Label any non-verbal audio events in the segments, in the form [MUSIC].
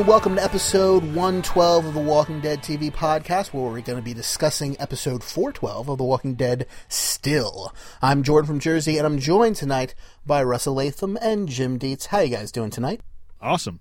And welcome to episode 112 of the Walking Dead TV podcast, where we're going to be discussing episode 412 of The Walking Dead Still. I'm Jordan from Jersey, and I'm joined tonight by Russell Latham and Jim Dietz. How you guys doing tonight? awesome.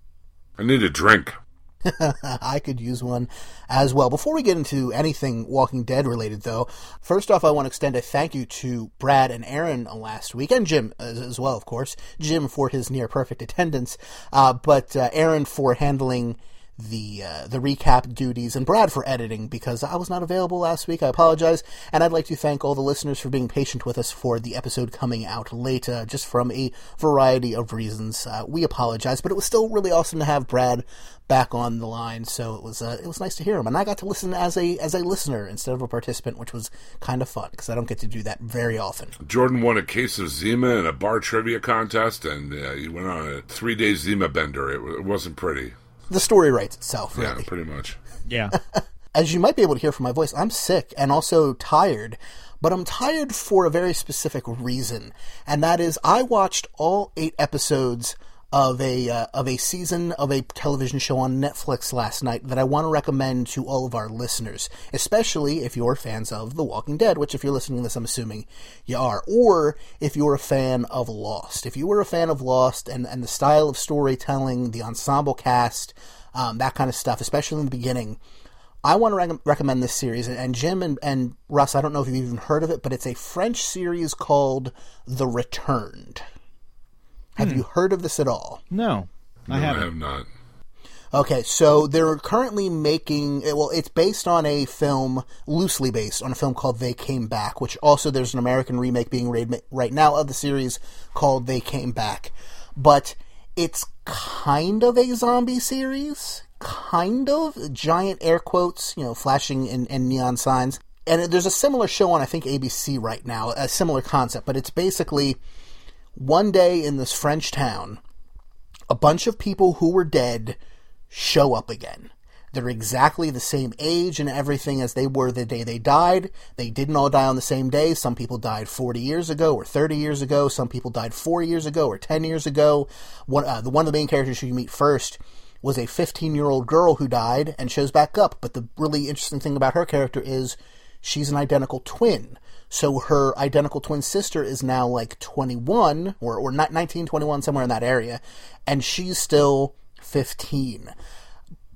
I need a drink. [LAUGHS] I could use one as well. Before we get into anything Walking Dead related, though, first off, I want to extend a thank you to Brad and Aaron last week, and Jim as, well, of course. Jim for his near perfect attendance, uh, but uh, Aaron for handling the uh, the recap duties, and Brad for editing because I was not available last week. I apologize, and I'd like to thank all the listeners for being patient with us for the episode coming out late, uh, just from a variety of reasons. Uh, we apologize, but it was still really awesome to have Brad back on the line. So it was uh, it was nice to hear him, and I got to listen as a as a listener instead of a participant, which was kind of fun because I don't get to do that very often. Jordan won a case of Zima in a bar trivia contest, and uh, he went on a three day Zima bender. It, it wasn't pretty. The story writes itself, Yeah, pretty much. Yeah. [LAUGHS] As you might be able to hear from my voice, I'm sick and also tired, but I'm tired for a very specific reason, and that is I watched all eight episodes of a uh, of a season of a television show on Netflix last night that I want to recommend to all of our listeners, especially if you're fans of The Walking Dead, which if you're listening to this, I'm assuming you are, or if you're a fan of Lost. If you were a fan of Lost and and the style of storytelling, the ensemble cast, um, that kind of stuff, especially in the beginning. I want to rec- recommend this series, and Jim and, and Russ, I don't know if you've even heard of it, but it's a French series called The Returned. Have you heard of this at all? No, No, I I haven't. have not. Okay, so they're currently making eh, well, it's based on a film, loosely based on a film called They Came Back, which also there's an American remake being made right now of the series called They Came Back. But it's kind of a zombie series, kind of giant air quotes, you know, flashing in, in neon signs. And there's a similar show on I think ABC right now, a similar concept, but it's basically one day in this French town, a bunch of people who were dead show up again. They're exactly the same age and everything as they were the day they died. They didn't all die on the same day. Some people died 40 years ago or 30 years ago. Some people died 4 years ago or 10 years ago. One, uh, the one of the main characters who you meet first was a 15 year old girl who died and shows back up. But the really interesting thing about her character is she's an identical twin. So her identical twin sister is now like 21 or, or ni- 19, 21, somewhere in that area. And she's still 15.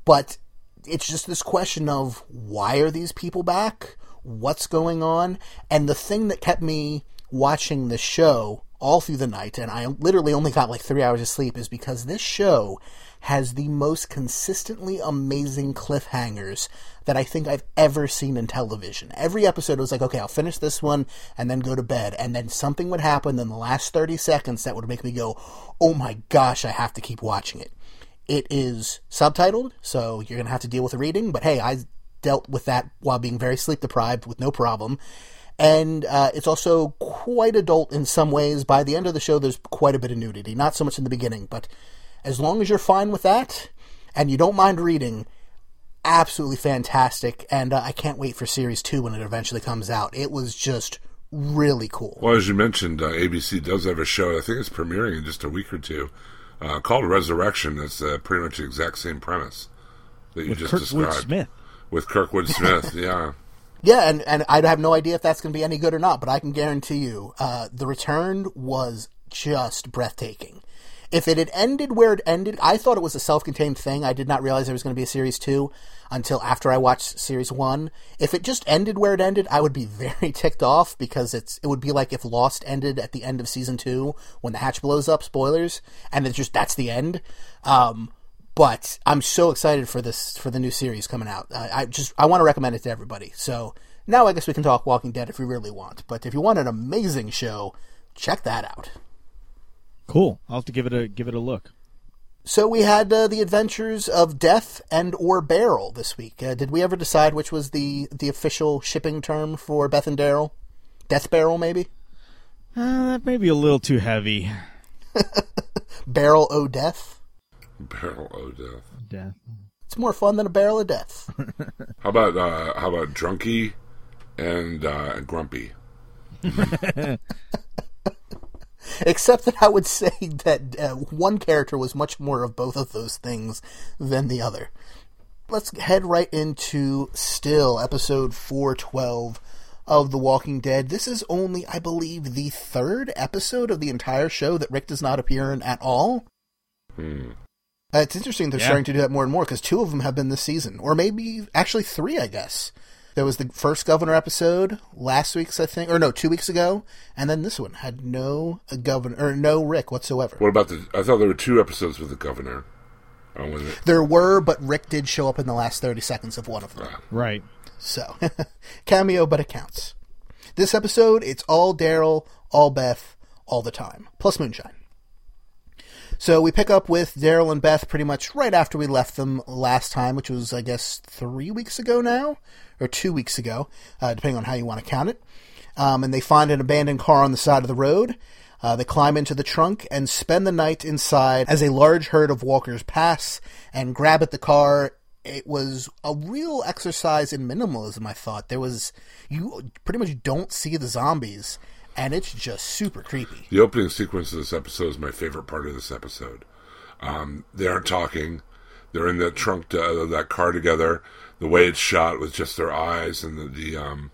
But it's just this question of why are these people back? What's going on? And the thing that kept me watching the show all through the night, and I literally only got like three hours of sleep, is because this show has the most consistently amazing cliffhangers that I think I've ever seen in television. Every episode was like, okay, I'll finish this one and then go to bed. And then something would happen in the last 30 seconds that would make me go, oh my gosh, I have to keep watching it. It is subtitled, so you're going to have to deal with the reading, but hey, I dealt with that while being very sleep deprived with no problem. And uh, it's also quite adult in some ways. By the end of the show, there's quite a bit of nudity. Not so much in the beginning, but as long as you're fine with that and you don't mind reading, absolutely fantastic. And uh, I can't wait for series two when it eventually comes out. It was just really cool. Well, as you mentioned, uh, ABC does have a show. I think it's premiering in just a week or two, uh, called Resurrection. It's uh, pretty much the exact same premise. that you with just Kurtwood described Smith. with Kirkwood [LAUGHS] Smith. yeah, Yeah, and, and I have no idea if that's going to be any good or not, but I can guarantee you, uh, the return was just breathtaking. If it had ended where it ended, I thought it was a self-contained thing. I did not realize there was going to be a series two until after I watched series one. If it just ended where it ended, I would be [LAUGHS] very ticked off because it's it would be like if Lost ended at the end of season two when the hatch blows up. Spoilers, and it's just that's the end. Um, but I'm so excited for this for the new series coming out. I, I just I want to recommend it to everybody. So now I guess we can talk Walking Dead if we really want. But if you want an amazing show, check that out. Cool. I'll have to give it a give it a look. So we had uh, the Adventures of Death and or Barrel this week. Uh, did we ever decide which was the the official shipping term for Beth and Daryl? Death Barrel, maybe. Uh, that may be a little too heavy. [LAUGHS] Barrel o Death. Barrel o death. Death. It's more fun than a barrel of death. [LAUGHS] [LAUGHS] How about uh, how about Drunky and uh, Grumpy? [LAUGHS] Except that I would say that uh, one character was much more of both of those things than the other. Let's head right into still episode 412 of The Walking Dead. This is only, I believe, the third episode of the entire show that Rick does not appear in at all. Hmm. Uh, it's interesting they're Yeah. starting to do that more and more because two of them have been this season, or maybe actually three, I guess. There was the first Governor episode last week's, I think, or no, two weeks ago, and then this one had no Governor or no Rick whatsoever. What about the? I thought there were two episodes with the governor. Oh, was it? There were, but Rick did show up in the last thirty seconds of one of them. Ah. Right. So, [LAUGHS] cameo, but it counts. This episode, it's all Daryl, all Beth, all the time, plus Moonshine. So we pick up with Daryl and Beth pretty much right after we left them last time, which was, I guess, three weeks ago now, or two weeks ago, uh, depending on how you want to count it. Um, and they find an abandoned car on the side of the road. Uh, they climb into the trunk and spend the night inside as a large herd of walkers pass and grab at the car. It was a real exercise in minimalism, I thought. There was, you pretty much don't see the zombies, and it's just super creepy. The opening sequence of this episode is my favorite part of this episode. Um, they aren't talking. They're in that trunk, to, uh, that car together. The way it's shot with just their eyes and the, the um,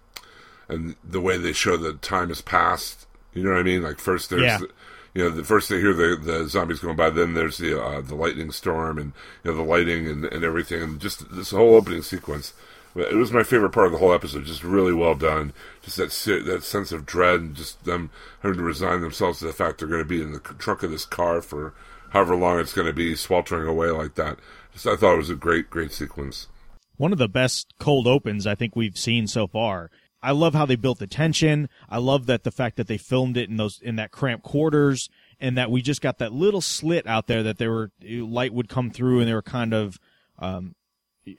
and the way they show that time has passed. You know what I mean? Like first there's, Yeah. the, you know, the first they hear the the zombies going by, then there's the uh, the lightning storm and you know the lighting and, and everything, and just this whole opening sequence. It was my favorite part of the whole episode. Just really well done. That that sense of dread and just them having to resign themselves to the fact they're going to be in the trunk of this car for however long it's going to be, sweltering away like that. Just I thought it was a great great sequence. One of the best cold opens I think we've seen so far. I love how they built the tension. I love that the fact that they filmed it in those in that cramped quarters and that we just got that little slit out there that they were light would come through and they were kind of um,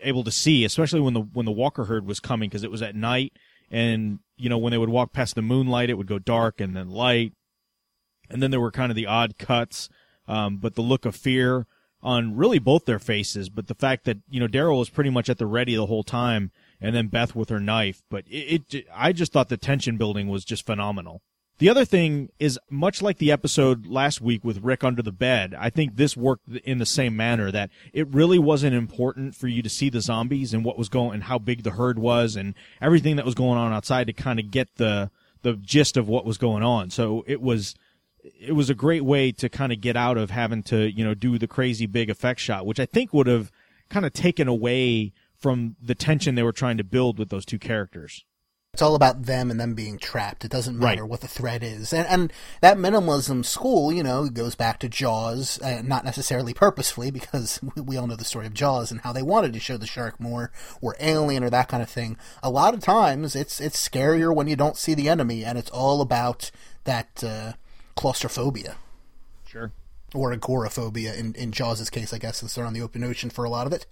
able to see, especially when the when the walker herd was coming because it was at night and you know when they would walk past the moonlight it would go dark and then light. And then there were kind of the odd cuts um, but the look of fear on really both their faces but the fact that you know daryl was pretty much at the ready the whole time and then beth with her knife. But it, it i just thought the tension building was just phenomenal the other thing is much like the episode last week with rick under the bed i think this worked in the same manner that it really wasn't important for you to see the zombies and what was going and how big the herd was and everything that was going on outside to kind of get the the gist of what was going on so it was it was a great way to kind of get out of having to, you know, do the crazy big effect shot, which I think would have kind of taken away from the tension they were trying to build with those two characters. It's all about them and them being trapped. It doesn't matter Right. what the threat is. And, and that minimalism school, you know, goes back to Jaws, uh, not necessarily purposefully, because [LAUGHS] we- all know the story of Jaws and how they wanted to show the shark more, or alien, or that kind of thing. A lot of times, it's it's scarier when you don't see the enemy, and it's all about that uh, claustrophobia Sure. or agoraphobia in, in Jaws' case, I guess, since they're on the open ocean for a lot of it.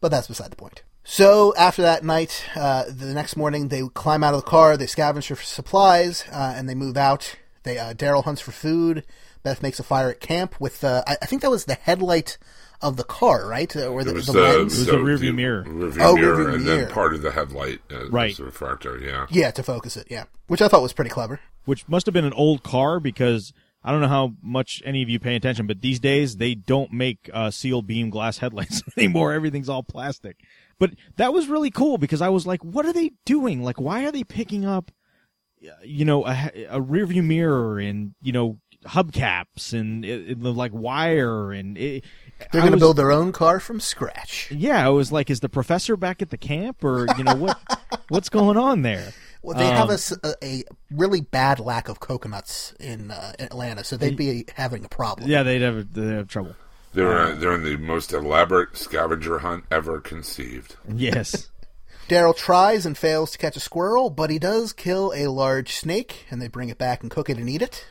But that's beside the point. So after that night, uh, the next morning, they climb out of the car, they scavenge for supplies, uh, and they move out. They uh, Daryl hunts for food. Beth makes a fire at camp with, uh, I, I think that was the headlight of the car, right? Uh, or the, It was the the, lens. It was the rearview mirror. rearview Oh, mirror, rearview and mirror. then part of the headlight, uh, Right. as a refractor. Yeah, Yeah, to focus it. Yeah, which I thought was pretty clever. Which must have been an old car because I don't know how much any of you pay attention, but these days they don't make uh, seal beam glass [LAUGHS] headlights anymore. Everything's all plastic. But that was really cool because I was like, what are they doing? Like, why are they picking up, uh, you know, a, a rear view mirror and, you know, hubcaps and it, it, like wire and it, They're going to build their own car from scratch. Yeah, I was like, is the professor back at the camp or, you know, what, [LAUGHS] what's going on there? Well, they have a, a s- a, a really bad lack of coconuts in uh, Atlanta, so they'd be having a problem. Yeah, they'd have, they'd have trouble. They're they're in the most elaborate scavenger hunt ever conceived. Yes. [LAUGHS] Daryl tries and fails to catch a squirrel, but he does kill a large snake, and they bring it back and cook it and eat it.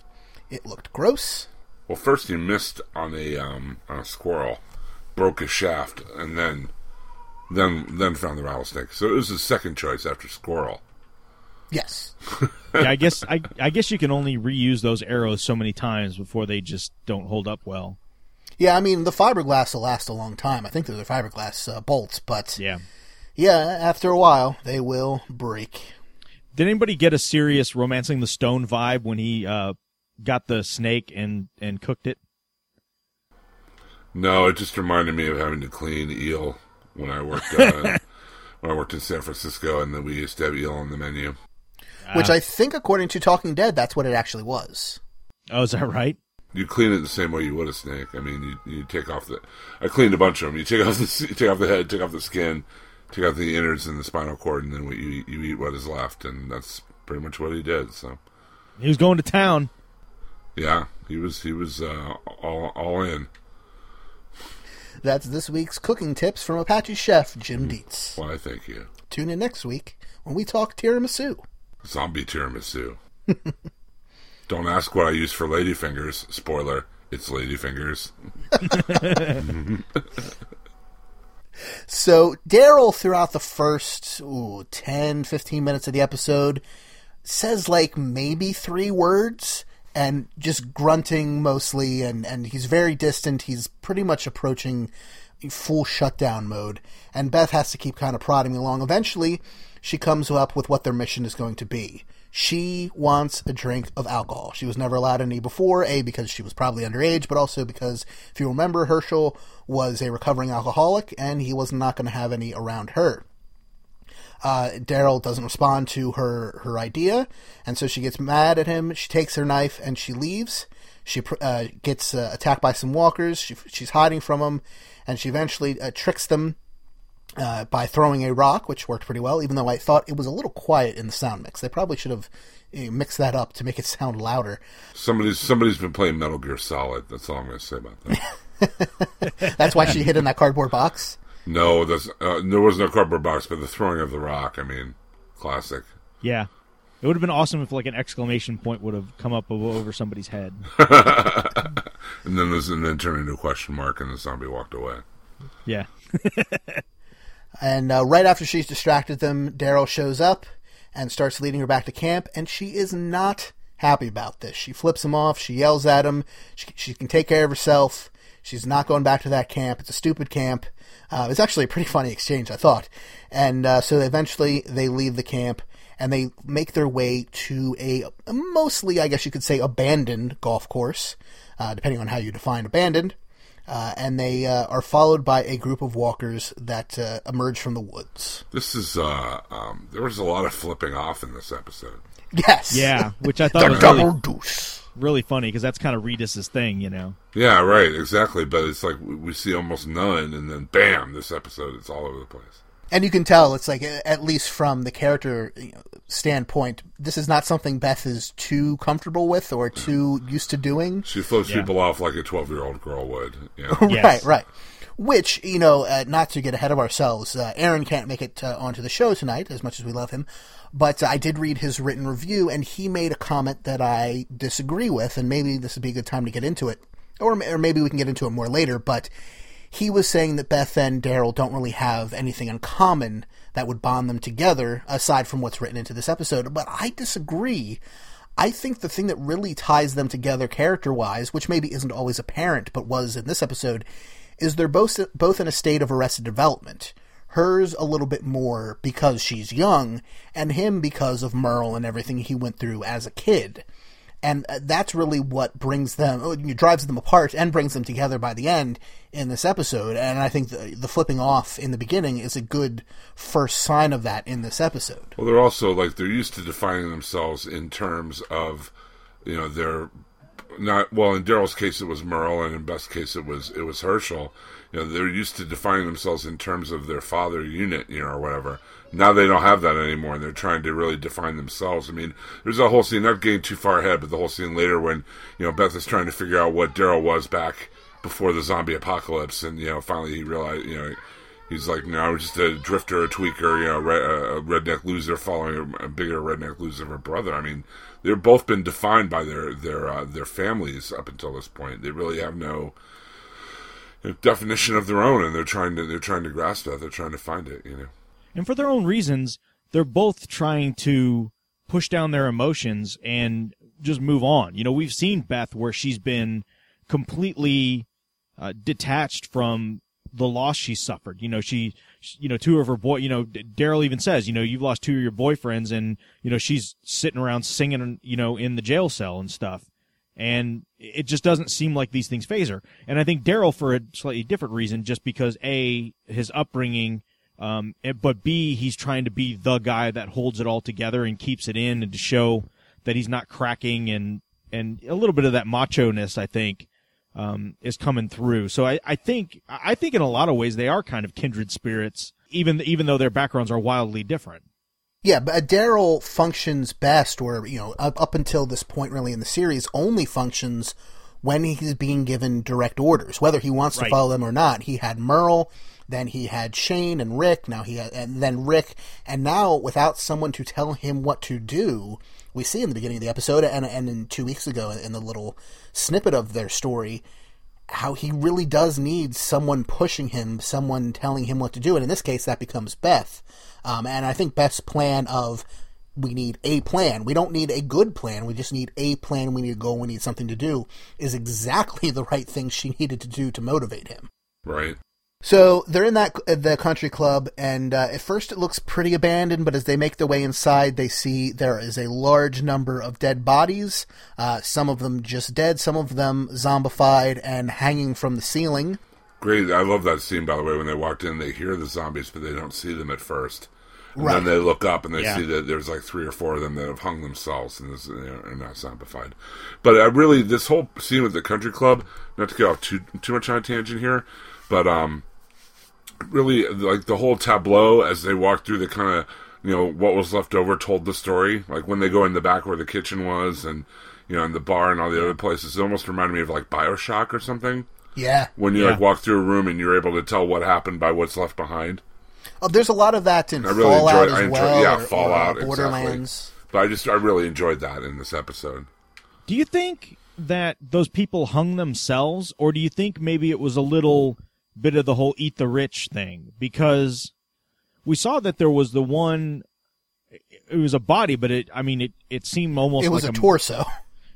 It looked gross. Well, first he missed on a um, on a squirrel, broke his shaft, and then then then found the rattlesnake. So it was his second choice after squirrel. Yes. [LAUGHS] yeah, I guess I I guess you can only reuse those arrows so many times before they just don't hold up well. Yeah, I mean, the fiberglass will last a long time. I think they're the fiberglass uh, bolts, but Yeah. yeah, after a while, they will break. Did anybody get a serious romancing the stone vibe when he uh got the snake and and cooked it? No, it just reminded me of having to clean eel when I worked uh, [LAUGHS] when I worked in San Francisco, and then we used to have eel on the menu. Which I think, according to Talking Dead, that's what it actually was. Oh, is that right? You clean it the same way you would a snake. I mean, you, you take off the. I cleaned a bunch of them. You take off the you take off the head, take off the skin, take out the innards and the spinal cord, and then what you eat, you eat what is left, and that's pretty much what he did. So He was going to town. yeah, he was he was uh, all all in. That's this week's cooking tips from Apache chef Jim Dietz. Why, thank you. Tune in next week when we talk tiramisu. Zombie tiramisu. [LAUGHS] Don't ask what I use for ladyfingers. Spoiler: it's ladyfingers. So Daryl, throughout the first ooh, 10, 15 minutes of the episode, says like maybe three words and just grunting mostly, and, and he's very distant. He's pretty much approaching full shutdown mode, and Beth has to keep kind of prodding along. Eventually, she comes up with what their mission is going to be. She wants a drink of alcohol. She was never allowed any before, A, because she was probably underage, but also because, if you remember, Hershel was a recovering alcoholic and he was not going to have any around her. Uh, Daryl doesn't respond to her, her idea, and so she gets mad at him. She takes her knife and she leaves. She uh, gets uh, attacked by some walkers. She, she's hiding from them, and she eventually uh, tricks them uh, by throwing a rock, which worked pretty well, even though I thought it was a little quiet in the sound mix. They probably should have uh, mixed that up to make it [LAUGHS] sound louder. Somebody's somebody's been playing Metal Gear Solid. That's all I'm going to say about that. [LAUGHS] [LAUGHS] That's why she hid in that cardboard box. no, that's, uh, there was no cardboard box, but the throwing of the rock. I mean, classic. Yeah. It would have been awesome if like an exclamation point would have come up over somebody's head. And then this, and then turned into a question mark, and the zombie walked away. Yeah. And uh, right after she's distracted them, Daryl shows up and starts leading her back to camp, and she is not happy about this. She flips him off. She yells at him. She, she can take care of herself. She's not going back to that camp. It's a stupid camp. Uh, it's actually a pretty funny exchange, I thought. And uh, so eventually they leave the camp and they make their way to a mostly, I guess you could say, abandoned golf course, uh, depending on how you define abandoned. Uh, and they uh, are followed by a group of walkers that uh, emerge from the woods. This is uh, um, there was a lot of flipping off in this episode. Yes. Yeah, which I thought The was double really, deuce. really funny because that's kind of Reedus's thing, you know. Yeah, right, exactly. But it's like we we see almost none, and then bam, this episode it's all over the place. And you can tell it's like, at least from the character standpoint, this is not something Beth is too comfortable with or too used to doing. She flips Yeah. people off like a twelve-year-old girl would. Yeah, [LAUGHS] Right, right. Which, you know, uh, not to get ahead of ourselves, uh, Aaron can't make it uh, onto the show tonight, as much as we love him. But uh, I did read his written review, and he made a comment that I disagree with, and maybe this would be a good time to get into it. Or, or maybe we can get into it more later, but he was saying that Beth and Daryl don't really have anything in common that would bond them together, aside from what's written into this episode. But I disagree. I think the thing that really ties them together character wise, which maybe isn't always apparent but was in this episode, is they're both both in a state of arrested development. Hers a little bit more because she's young, and him because of Merle and everything he went through as a kid. And uh, that's really what brings them, uh, drives them apart, and brings them together by the end in this episode. And I think the, the flipping off in the beginning is a good first sign of that in this episode. Well, they're also like they're used to defining themselves in terms of, you know, their not well. In Daryl's case, it was Merle, and in Beth's case, it was it was Hershel. You know, they're used to defining themselves in terms of their father unit, you know, or whatever. Now they don't have that anymore, and they're trying to really define themselves. I mean, there's a whole scene, not getting too far ahead, but the whole scene later when you know Beth is trying to figure out what Daryl was back before the zombie apocalypse, and you know, finally he realized, you know. He's like, no, I was just a drifter, a tweaker, you know, a redneck loser following a, a bigger redneck loser of a brother. I mean, they've both been defined by their their uh, their families up until this point. They really have no definition of their own, and they're trying to they're trying to grasp that. They're trying to find it. You know, and for their own reasons, they're both trying to push down their emotions and just move on. You know, we've seen Beth where she's been completely uh, detached from the loss she suffered. You know, she, you know, two of her boy, you know, Daryl even says, you know, you've lost two of your boyfriends, and you know, she's sitting around singing, you know, in the jail cell and stuff. And it just doesn't seem like these things phase her. And I think Daryl, for a slightly different reason, just because a his upbringing, um, and- but b he's trying to be the guy that holds it all together and keeps it in, and to show that he's not cracking, and and a little bit of that macho ness, I think, um, is coming through. So I, I think I think in a lot of ways they are kind of kindred spirits, even even though their backgrounds are wildly different. Yeah, but Daryl functions best, or you know, up, up until this point, really in the series, only functions when he's being given direct orders, whether he wants to follow them or not. He had Merle, then he had Shane and Rick. Now he had, and then Rick, and now without someone to tell him what to do, we see in the beginning of the episode, and and in two weeks ago in the little snippet of their story, how he really does need someone pushing him, someone telling him what to do. And in this case, that becomes Beth. Um, and I think Beth's plan of we need a plan. We don't need a good plan. We just need a plan. We need a goal. We need something to do is exactly [LAUGHS] the right thing she needed to do to motivate him. right? So they're in that the country club, and uh, at first it looks pretty abandoned. But as they make their way inside, they see there is a large number of dead bodies. Uh, some of them just dead, some of them zombified and hanging from the ceiling. Great. I love that scene, by the way, when they walked in, they hear the zombies, but they don't see them at first. And Right. then they look up and they Yeah. see that there's like three or four of them that have hung themselves and this, are not zombified. But I really, this whole scene with the country club, not to get off too too much on a tangent here, but um, really like the whole tableau as they walk through the kind of you know what was left over told the story. Like when they go in the back where the kitchen was and you know in the bar and all the other places, it almost reminded me of like Bioshock or something Yeah, when you Yeah. like walk through a room and you're able to tell what happened by what's left behind. oh, there's a lot of that in I really Fallout enjoy- as I enjoy- well. yeah, or- or, Fallout, exactly. Borderlands. But I just I really enjoyed that in this episode. Do you think that those people hung themselves, or do you think maybe it was a little bit of the whole eat the rich thing? Because we saw that there was the one. It was a body, but it. I mean, it. It seemed almost It was like a torso.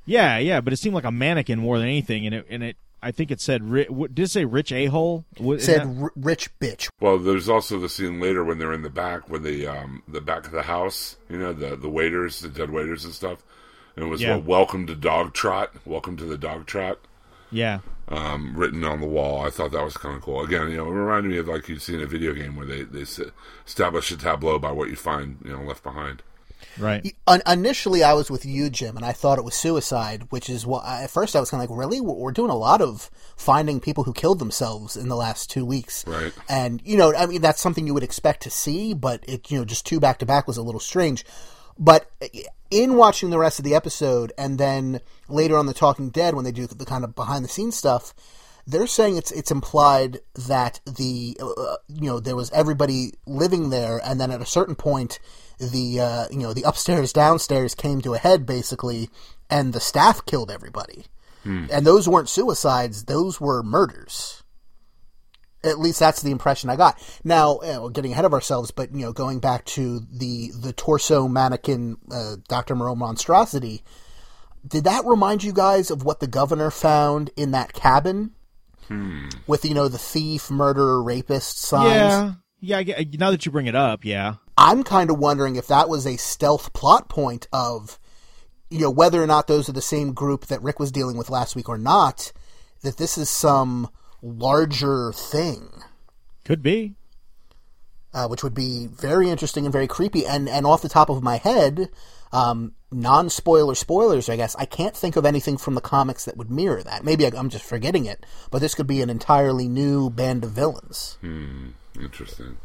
Yeah, yeah, but it seemed like a mannequin more than anything, and it. And it. I think it said. did it say rich a hole? It said "R- "rich bitch." Well, there's also the scene later when they're in the back, when the um the back of the house, you know, the the waiters, the dead waiters and stuff. And it was Yeah. what, welcome to dog trot, welcome to the dog trot, Yeah, um, written on the wall. I thought that was kind of cool. Again, you know, it reminded me of like you'd seen a video game where they they establish a tableau by what you find, you know, left behind. right. Un- initially, I was with you, Jim, and I thought it was suicide, which is what at first I was kind of like, really? We're, we're doing a lot of finding people who killed themselves in the last two weeks, Right. And you know, I mean, that's something you would expect to see, but it, you know, just two back to back was a little strange. But in watching the rest of the episode, and then later on the Talking Dead, when they do the kind of behind the scenes stuff, they're saying it's it's implied that the uh, you know there was everybody living there, and then at a certain point, the uh, you know the upstairs downstairs came to a head basically, and the staff killed everybody, and those weren't suicides; those were murders. At least that's the impression I got. Now, uh, you know, we're getting ahead of ourselves, but you know, going back to the the torso mannequin, uh, Doctor Moreau monstrosity, did that remind you guys of what the governor found in that cabin? Hmm. With you know the thief, murderer, rapist signs. Yeah, yeah. I uh, now that you bring it up, yeah. I'm kind of wondering if that was a stealth plot point of you know, whether or not those are the same group that Rick was dealing with last week or not, that this is some larger thing. Could be. uh, which would be very interesting and very creepy. And and off the top of my head, um, non spoiler spoilers, I guess I can't think of anything from the comics that would mirror that. Maybe I, I'm just forgetting it, but this could be an entirely new band of villains Hmm. Interesting.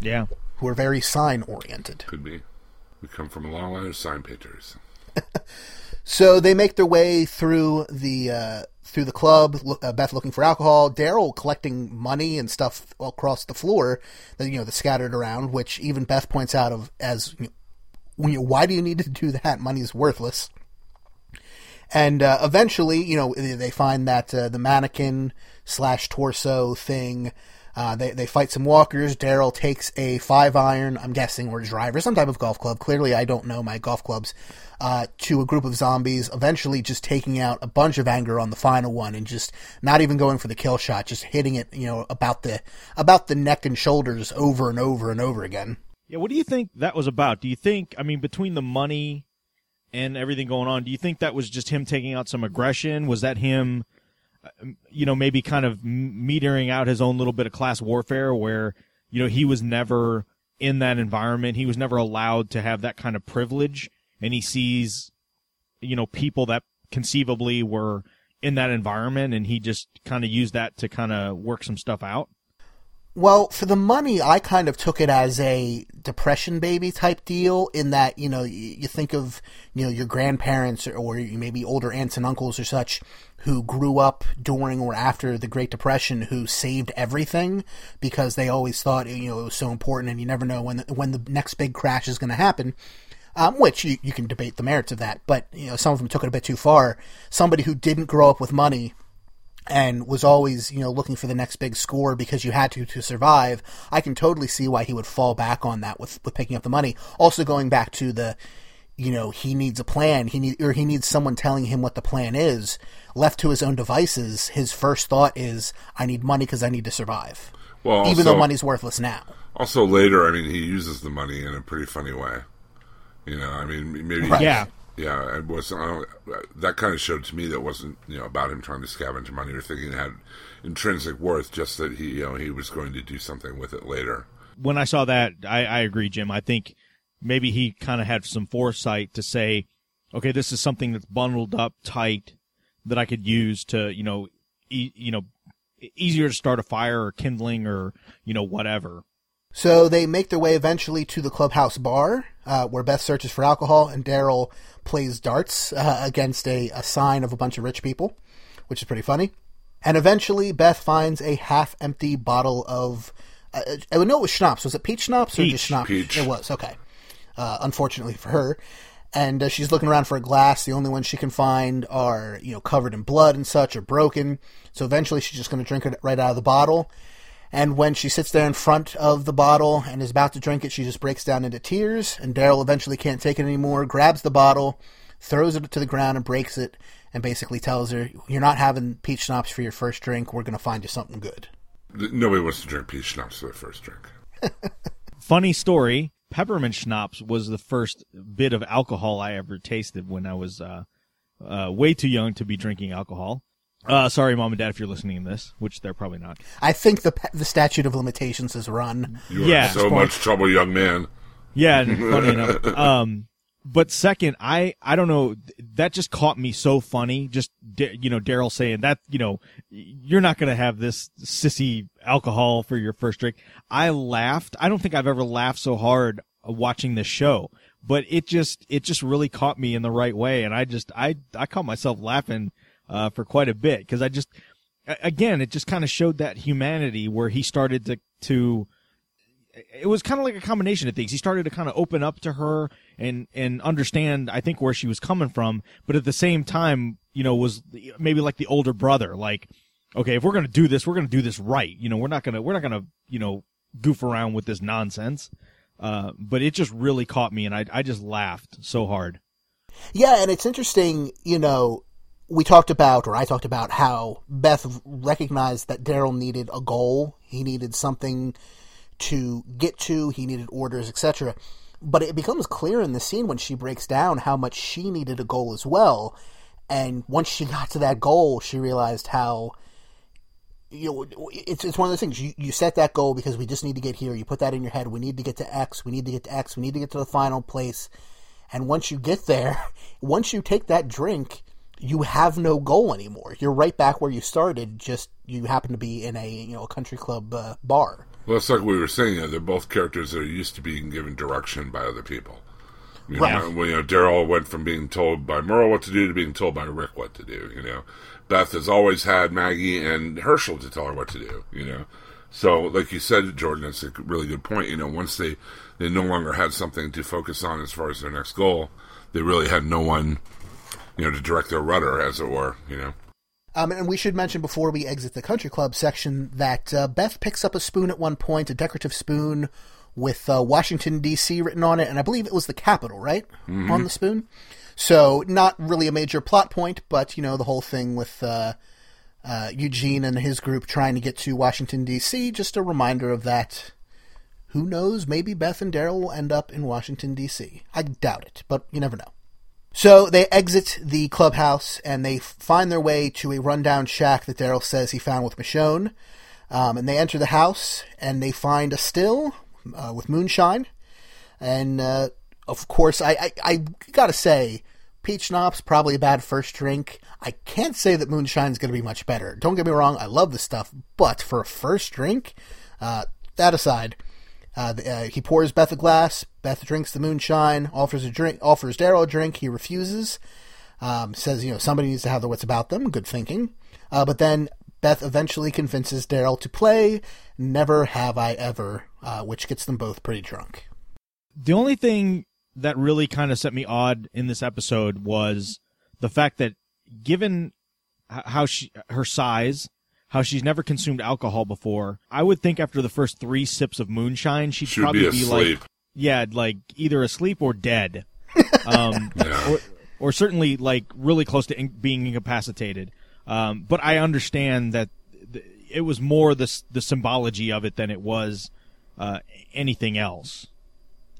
Yeah. who are very sign oriented. Could be. We come from a long line of sign painters. [LAUGHS] So they make their way through the uh, through the club. Uh, Beth looking for alcohol. Daryl collecting money and stuff across the floor that you know that's scattered around. Which even Beth points out of as you know, why do you need to do that? Money's worthless. And uh, eventually, you know, they they find that uh, the mannequin slash torso thing. Uh, they they fight some walkers. Daryl takes a five iron, I'm guessing, or driver, some type of golf club. Clearly, I don't know my golf clubs. Uh, to a group of zombies, eventually just taking out a bunch of anger on the final one, and just not even going for the kill shot, just hitting it, you know, about the about the neck and shoulders over and over and over again. Yeah, what do you think that was about? Do you think, I mean, between the money and everything going on, do you think that was just him taking out some aggression? Was that him, uh, you know, maybe kind of metering out his own little bit of class warfare where, you know, he was never in that environment. He was never allowed to have that kind of privilege. And he sees, you know, people that conceivably were in that environment and he just kind of used that to kind of work some stuff out. Well, for the money, I kind of took it as a depression baby type deal. In that, you know, you, think of you know your grandparents or, or maybe older aunts and uncles or such who grew up during or after the Great Depression, who saved everything because they always thought you know it was so important, and you never know when the, when the next big crash is going to happen. Um, which you, you can debate the merits of that, but you know some of them took it a bit too far. Somebody who didn't grow up with money and was always, you know, looking for the next big score because you had to to survive, I can totally see why he would fall back on that with with picking up the money. Also going back to the you know, he needs a plan. He need or he needs someone telling him what the plan is. Left to his own devices, his first thought is I need money because I need to survive. Well, Even though money's worthless now. Also, later, I mean, he uses the money in a pretty funny way. You know, I mean, maybe. Right. Yeah. Yeah, it was. I don't, that kind of showed to me that wasn't you know about him trying to scavenge money or thinking it had intrinsic worth. Just that he you know he was going to do something with it later. when I saw that, I, I agree, Jim. I think maybe he kind of had some foresight to say, okay, this is something that's bundled up tight that I could use to, you know, e- you know, easier to start a fire or kindling or, you know, whatever. So they make their way eventually to the clubhouse bar, uh, where Beth searches for alcohol and Daryl plays darts uh, against a, a sign of a bunch of rich people, which is pretty funny. And eventually, Beth finds a half-empty bottle of. Uh, I would know it was schnapps. Was it peach schnapps or Peach. just schnapps? Peach. It was okay. Uh, unfortunately for her, and uh, she's looking around for a glass. The only ones she can find are you know covered in blood and such, or broken. So eventually, she's just going to drink it right out of the bottle. And when she sits there in front of the bottle and is about to drink it, she just breaks down into tears. And Daryl eventually can't take it anymore, grabs the bottle, throws it to the ground, and breaks it, and basically tells her, You're not having peach schnapps for your first drink. We're going to find you something good. Nobody wants to drink peach schnapps for their first drink. [LAUGHS] Funny story. Peppermint schnapps was the first bit of alcohol I ever tasted when I was, uh, uh, way too young to be drinking alcohol. Uh, sorry, mom and dad, if you're listening to this, which they're probably not. I think the the statute of limitations is run. You are Yeah. in so much trouble, young man. Yeah, [LAUGHS] funny enough. Um, but second, I I don't know. That just caught me so funny. Just you know, Daryl saying that you know you're not gonna have this sissy alcohol for your first drink. I laughed. I don't think I've ever laughed so hard watching this show. But it just it just really caught me in the right way, and I just I I caught myself laughing uh, for quite a bit because I just again it just kind of showed that humanity where he started to to it was kind of like a combination of things. He started to kind of open up to her and and understand, I think, where she was coming from, but at the same time, you know, was maybe like the older brother, like, okay, if we're gonna do this, we're gonna do this right. You know, we're not gonna we're not gonna you know goof around with this nonsense. Uh, but it just really caught me, and I I just laughed so hard. Yeah, and it's interesting, you know, we talked about, or I talked about, how Beth recognized that Daryl needed a goal. He needed something to get to. He needed orders, etc. but it becomes clear in the scene when she breaks down how much she needed a goal as well. And once she got to that goal, she realized how you know, it's it's one of those things. You you set that goal because we just need to get here. You put that in your head. We need to get to X. We need to get to X. We need to get to the final place. And once you get there, [LAUGHS] once you take that drink, you have no goal anymore. You're right back where you started. Just you happen to be in a you know a country club uh, bar. Well, it's like we were saying. You know, they're both characters that are used to being given direction by other people. You Right. know, when you know, Daryl went from being told by Merle what to do to being told by Rick what to do. You know, Beth has always had Maggie and Hershel to tell her what to do. You know, so like you said, Jordan, that's a really good point. You know, once they they no longer had something to focus on as far as their next goal, they really had no one, you know, to direct their rudder, as it were. You know. Um, and we should mention before we exit the country club section that uh, Beth picks up a spoon at one point, a decorative spoon with uh, Washington D.C. written on it, and I believe it was the capital, right, on the spoon. So not really a major plot point, but you know the whole thing with uh, uh, Eugene and his group trying to get to Washington D.C. Just a reminder of that. Who knows? Maybe Beth and Daryl will end up in Washington D.C. I doubt it, but you never know. So they exit the clubhouse and they find their way to a rundown shack that Daryl says he found with Michonne. Um, and they enter the house and they find a still uh, with moonshine. And uh, of course, I, I, I gotta say, peach schnapps probably a bad first drink. I can't say that moonshine's gonna be much better. Don't get me wrong, I love the stuff, but for a first drink, uh, that aside, uh, uh, he pours Beth a glass. Beth drinks the moonshine. Offers a drink. Offers Daryl a drink. He refuses. Um, says, you know, somebody needs to have their wits about them. Good thinking. Uh, but then Beth eventually convinces Daryl to play "Never Have I Ever," uh, which gets them both pretty drunk. The only thing that really kind of set me odd in this episode was the fact that given how she her size, how she's never consumed alcohol before, I would think after the first 3 sips of moonshine she'd Should probably be be, like yeah, like either asleep or dead. [LAUGHS] Um Yeah. or, or certainly like really close to in- being incapacitated. Um, but I understand that th- it was more the s- the symbology of it than it was uh, anything else.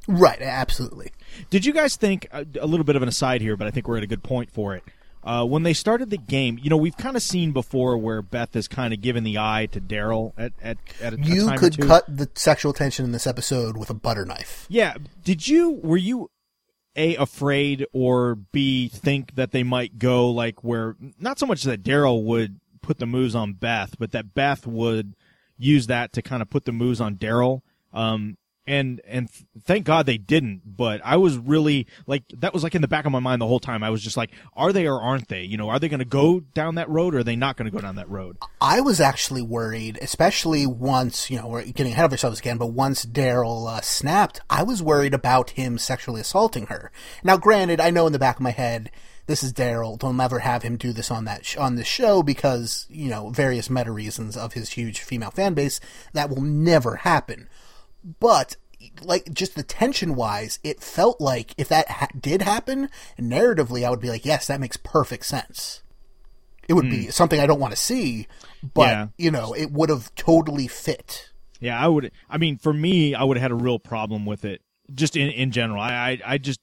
Right, absolutely. Did you guys think a, a little bit of an aside here, but I think we're at a good point for it. Uh, when they started the game, you know, we've kind of seen before where Beth has kind of given the eye to Daryl at at, at a, a You or could cut the sexual tension in this episode with a butter knife. Yeah. Did you were you a afraid or b think that they might go like where not so much that Daryl would put the moves on Beth, but that Beth would use that to kind of put the moves on Daryl. Um and and thank God they didn't. But I was really like that was like in the back of my mind the whole time. I was just like, are they or aren't they? You know, are they going to go down that road or are they not going to go down that road? I was actually worried, especially once, you know, we're getting ahead of ourselves again, but once Daryl uh, snapped, I was worried about him sexually assaulting her. Now, granted, I know in the back of my head, this is Daryl. They'll never have him do this on that sh- on this show because, you know, various meta reasons of his huge female fan base. That will never happen. But like just the tension wise, it felt like if that ha- did happen, narratively, I would be like, yes, that makes perfect sense. It would be something I don't want to see, but Yeah. you know, it would have totally fit. Yeah, I would. I mean, for me, I would have had a real problem with it. Just in in general, I I, I just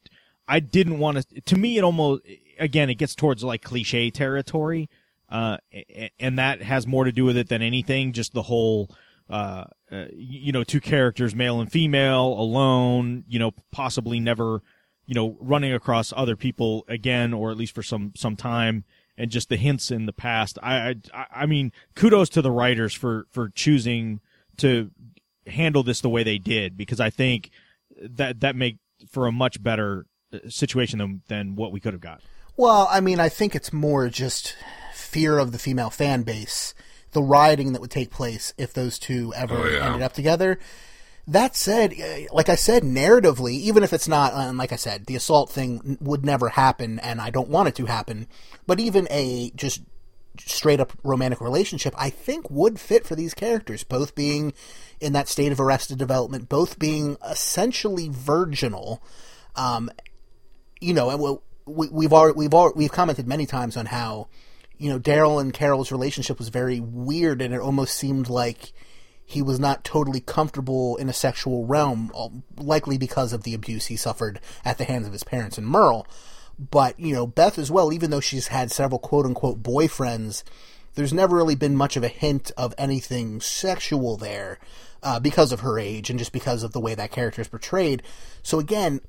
I didn't want to. To me, it almost again it gets towards like cliche territory, uh, and that has more to do with it than anything. Just the whole. Uh, uh, you know, two characters, male and female, alone, you know, possibly never, you know, running across other people again, or at least for some, some time, and just the hints in the past. I, I, I mean, kudos to the writers for, for choosing to handle this the way they did, because I think that, that make for a much better uh, situation than, than what we could have got. Well, I mean, I think it's more just fear of the female fan base, the rioting that would take place if those two ever Oh, yeah. ended up together. That said, like I said, narratively, even if it's not, and like I said, the assault thing would never happen, and I don't want it to happen. But even a just straight up romantic relationship, I think would fit for these characters, both being in that state of arrested development, both being essentially virginal. Um, you know, and we, we've already we've already, we've commented many times on how you know Daryl and Carol's relationship was very weird, and it almost seemed like he was not totally comfortable in a sexual realm, likely because of the abuse he suffered at the hands of his parents and Merle. But, you know, Beth as well, even though she's had several quote unquote boyfriends, there's never really been much of a hint of anything sexual there uh, because of her age and just because of the way that character is portrayed. So again,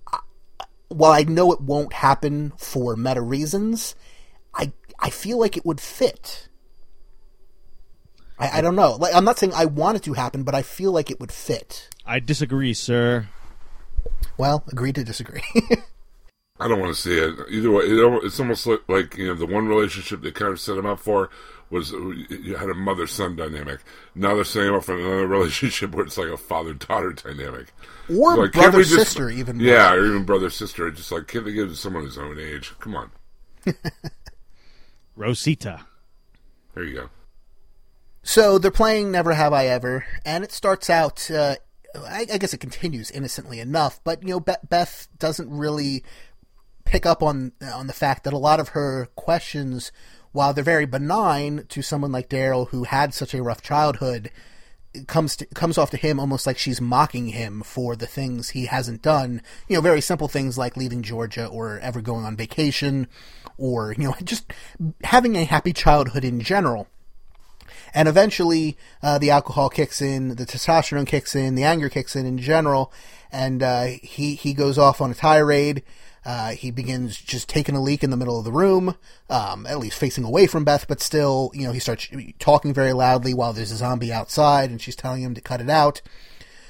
while I know it won't happen for meta reasons, I I feel like it would fit. I, I don't know. Like I'm not saying I want it to happen, but I feel like it would fit. I disagree, sir. Well, agree to disagree. [LAUGHS] I don't want to see it either way. It, it's almost like, like you know the one relationship they kind of set him up for was uh, you had a mother son dynamic. Now they're setting him up for another [LAUGHS] relationship where it's like a father daughter dynamic. or Like, can't brother we just- sister even. more. Yeah, or even brother sister. Just like can't they give it to someone his own age? Come on, [LAUGHS] Rosita. there you go. So they're playing Never Have I Ever, and it starts out. Uh, I, I guess it continues innocently enough, but you know, Be- Beth doesn't really pick up on on the fact that a lot of her questions, while they're very benign to someone like Daryl who had such a rough childhood, it comes to, comes off to him almost like she's mocking him for the things he hasn't done. You know, very simple things like leaving Georgia or ever going on vacation, or you know, [LAUGHS] just having a happy childhood in general. And eventually, uh, the alcohol kicks in, the testosterone kicks in, the anger kicks in in general, and uh, he he goes off on a tirade. Uh, he begins just taking a leak in the middle of the room, um, at least facing away from Beth, but still, you know, he starts talking very loudly while there's a zombie outside, and she's telling him to cut it out.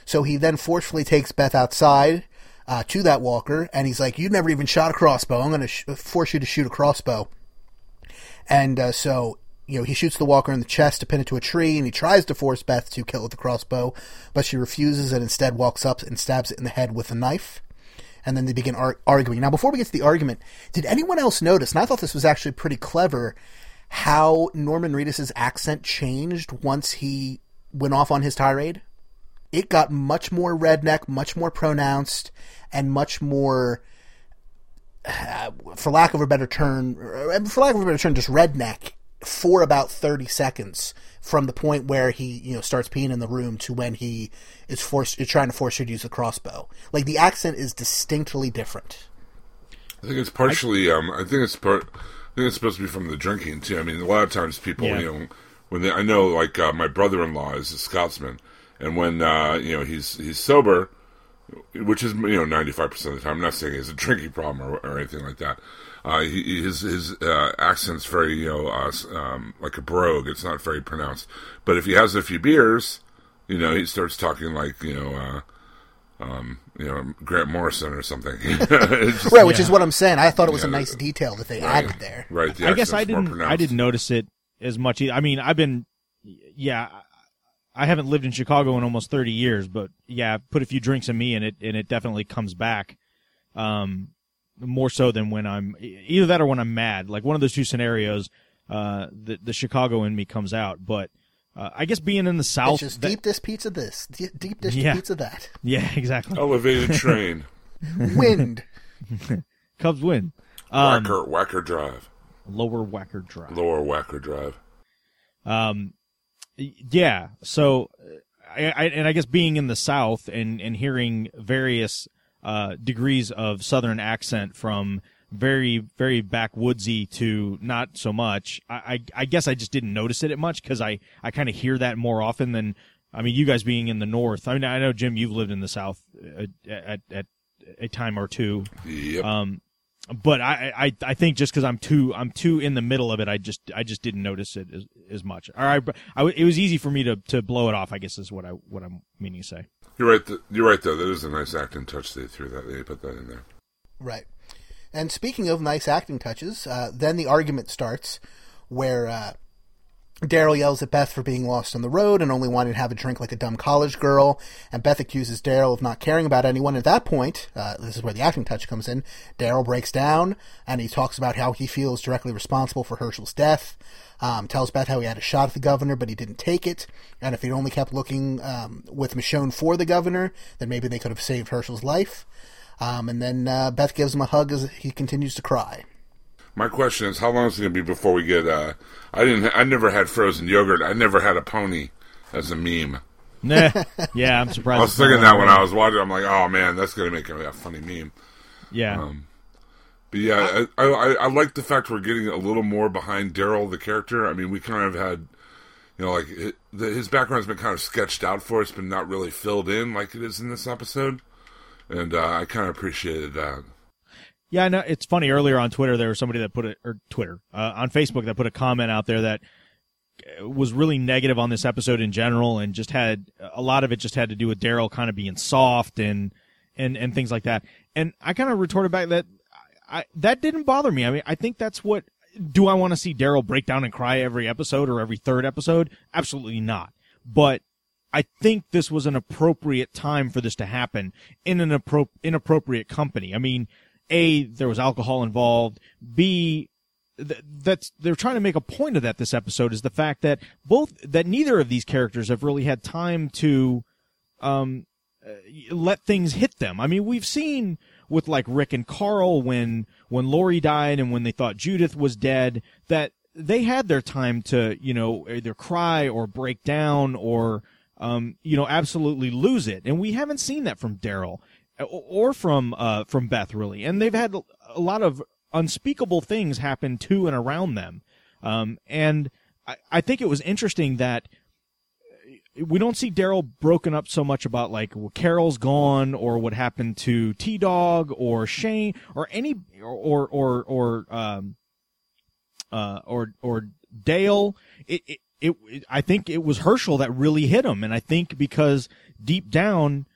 So he then forcefully takes Beth outside uh, to that walker, and he's like, "You never even shot a crossbow. I'm going to sh- force you to shoot a crossbow." And uh, so, you know, he shoots the walker in the chest to pin it to a tree, and he tries to force Beth to kill it with the crossbow, but she refuses and instead walks up and stabs it in the head with a knife. And then they begin ar- arguing. Now, before we get to the argument, did anyone else notice, and I thought this was actually pretty clever, how Norman Reedus' accent changed once he went off on his tirade? It got much more redneck, much more pronounced, and much more for lack of a better term, for lack of a better term, just redneck for about 30 seconds from the point where he, you know, starts peeing in the room to when he is forced, is trying to force you to use the crossbow. Like the accent is distinctly different. I think it's partially. um, I think it's part. I think it's supposed to be from the drinking too. I mean, a lot of times people, Yeah. you know, when they, I know, like uh, my brother-in-law is a Scotsman, and when uh, you know he's he's sober, which is you know ninety five percent of the time. I'm not saying he has a drinking problem or, or anything like that. Uh, he, his his uh, accent's very you know uh, um, like a brogue. It's not very pronounced. But if he has a few beers, you know, he starts talking like you know. Uh, um, you know, Grant Morrison or something. [LAUGHS] It's just- Right, which is what I'm saying. I thought it was a nice detail that they added there. Right. the I guess I didn't. I didn't notice it as much. I mean, I've been, yeah, I haven't lived in Chicago in almost thirty years, but yeah, put a few drinks in me, and it and it definitely comes back. Um, more so than when I'm either that or when I'm mad. Like one of those two scenarios, uh, the the Chicago in me comes out. But uh, I guess being in the It's South, just that- deep dish pizza this, deep dish Yeah. pizza that. [LAUGHS] yeah, exactly. Elevated [LAUGHS] train. Wind. [LAUGHS] Cubs win. Um, Wacker, Wacker Drive. lower Wacker Drive. Lower Wacker Drive. Um, y- yeah. So, I, I and I guess being in the South and and hearing various uh, degrees of Southern accent from very very backwoodsy to not so much. I I, I guess I just didn't notice it at much because I I kind of hear that more often than. I mean, you guys being in the North. I mean, I know Jim, you've lived in the South uh, at at a time or two. Yep. Um, but I, I, I think just because I'm too, I'm too in the middle of it, I just, I just didn't notice it as, as much. Or I, I, it was easy for me to, to blow it off. I guess is what I, what I'm meaning to say. you're right. Th- you're right, though. That is a nice acting touch. They threw that. They put that in there. Right. And speaking of nice acting touches, uh, then the argument starts where uh, Daryl yells at Beth for being lost on the road and only wanting to have a drink like a dumb college girl. And Beth accuses Daryl of not caring about anyone. At that point, uh, this is where the acting touch comes in. Daryl breaks down and he talks about how he feels directly responsible for Hershel's death. Um, tells Beth how he had a shot at the governor, but he didn't take it. And if he'd only kept looking um, with Michonne for the governor, then maybe they could have saved Hershel's life. Um, and then uh, Beth gives him a hug as he continues to cry. My question is, how long is it going to be before we get? Uh, I didn't. I never had frozen yogurt. I never had a pony as a meme. Nah. [LAUGHS] Yeah, I'm surprised. I was thinking that when. I was watching. I'm like, oh man, that's gonna make a, a funny meme. Yeah. Um, But yeah, I, I I like the fact we're getting a little more behind Daryl the character. I mean, we kind of had, you know, like it, the, his background's been kind of sketched out for us, but not really filled in like it is in this episode, and uh, I kind of appreciated that. Yeah, I know. It's funny. Earlier on Twitter, there was somebody that put it, or Twitter, uh, on Facebook that put a comment out there that uh, was really negative on this episode in general, and just had a lot of it just had to do with Daryl kind of being soft and and and things like that. And I kind of retorted back that I that didn't bother me. I mean, I think that's what. Do I want to see Daryl break down and cry every episode or every third episode? Absolutely not. But I think this was an appropriate time for this to happen in an appro- inappropriate company. I mean, A, there was alcohol involved. B, th- that's, they're trying to make a point of that this episode is the fact that both, that neither of these characters have really had time to, um, uh, let things hit them. I mean, we've seen with like Rick and Carl when, when Lori died and when they thought Judith was dead that they had their time to, you know, either cry or break down or, um, you know, absolutely lose it. And we haven't seen that from Daryl or- from, uh, from Beth really. And they've had a lot of unspeakable things happen to and around them. Um, and I, I think it was interesting that we don't see Daryl broken up so much about like well, Carol's gone or what happened to T Dog or Shane or any or or or um uh or or Dale. It, it it I think it was Hershel that really hit him, and I think because deep down,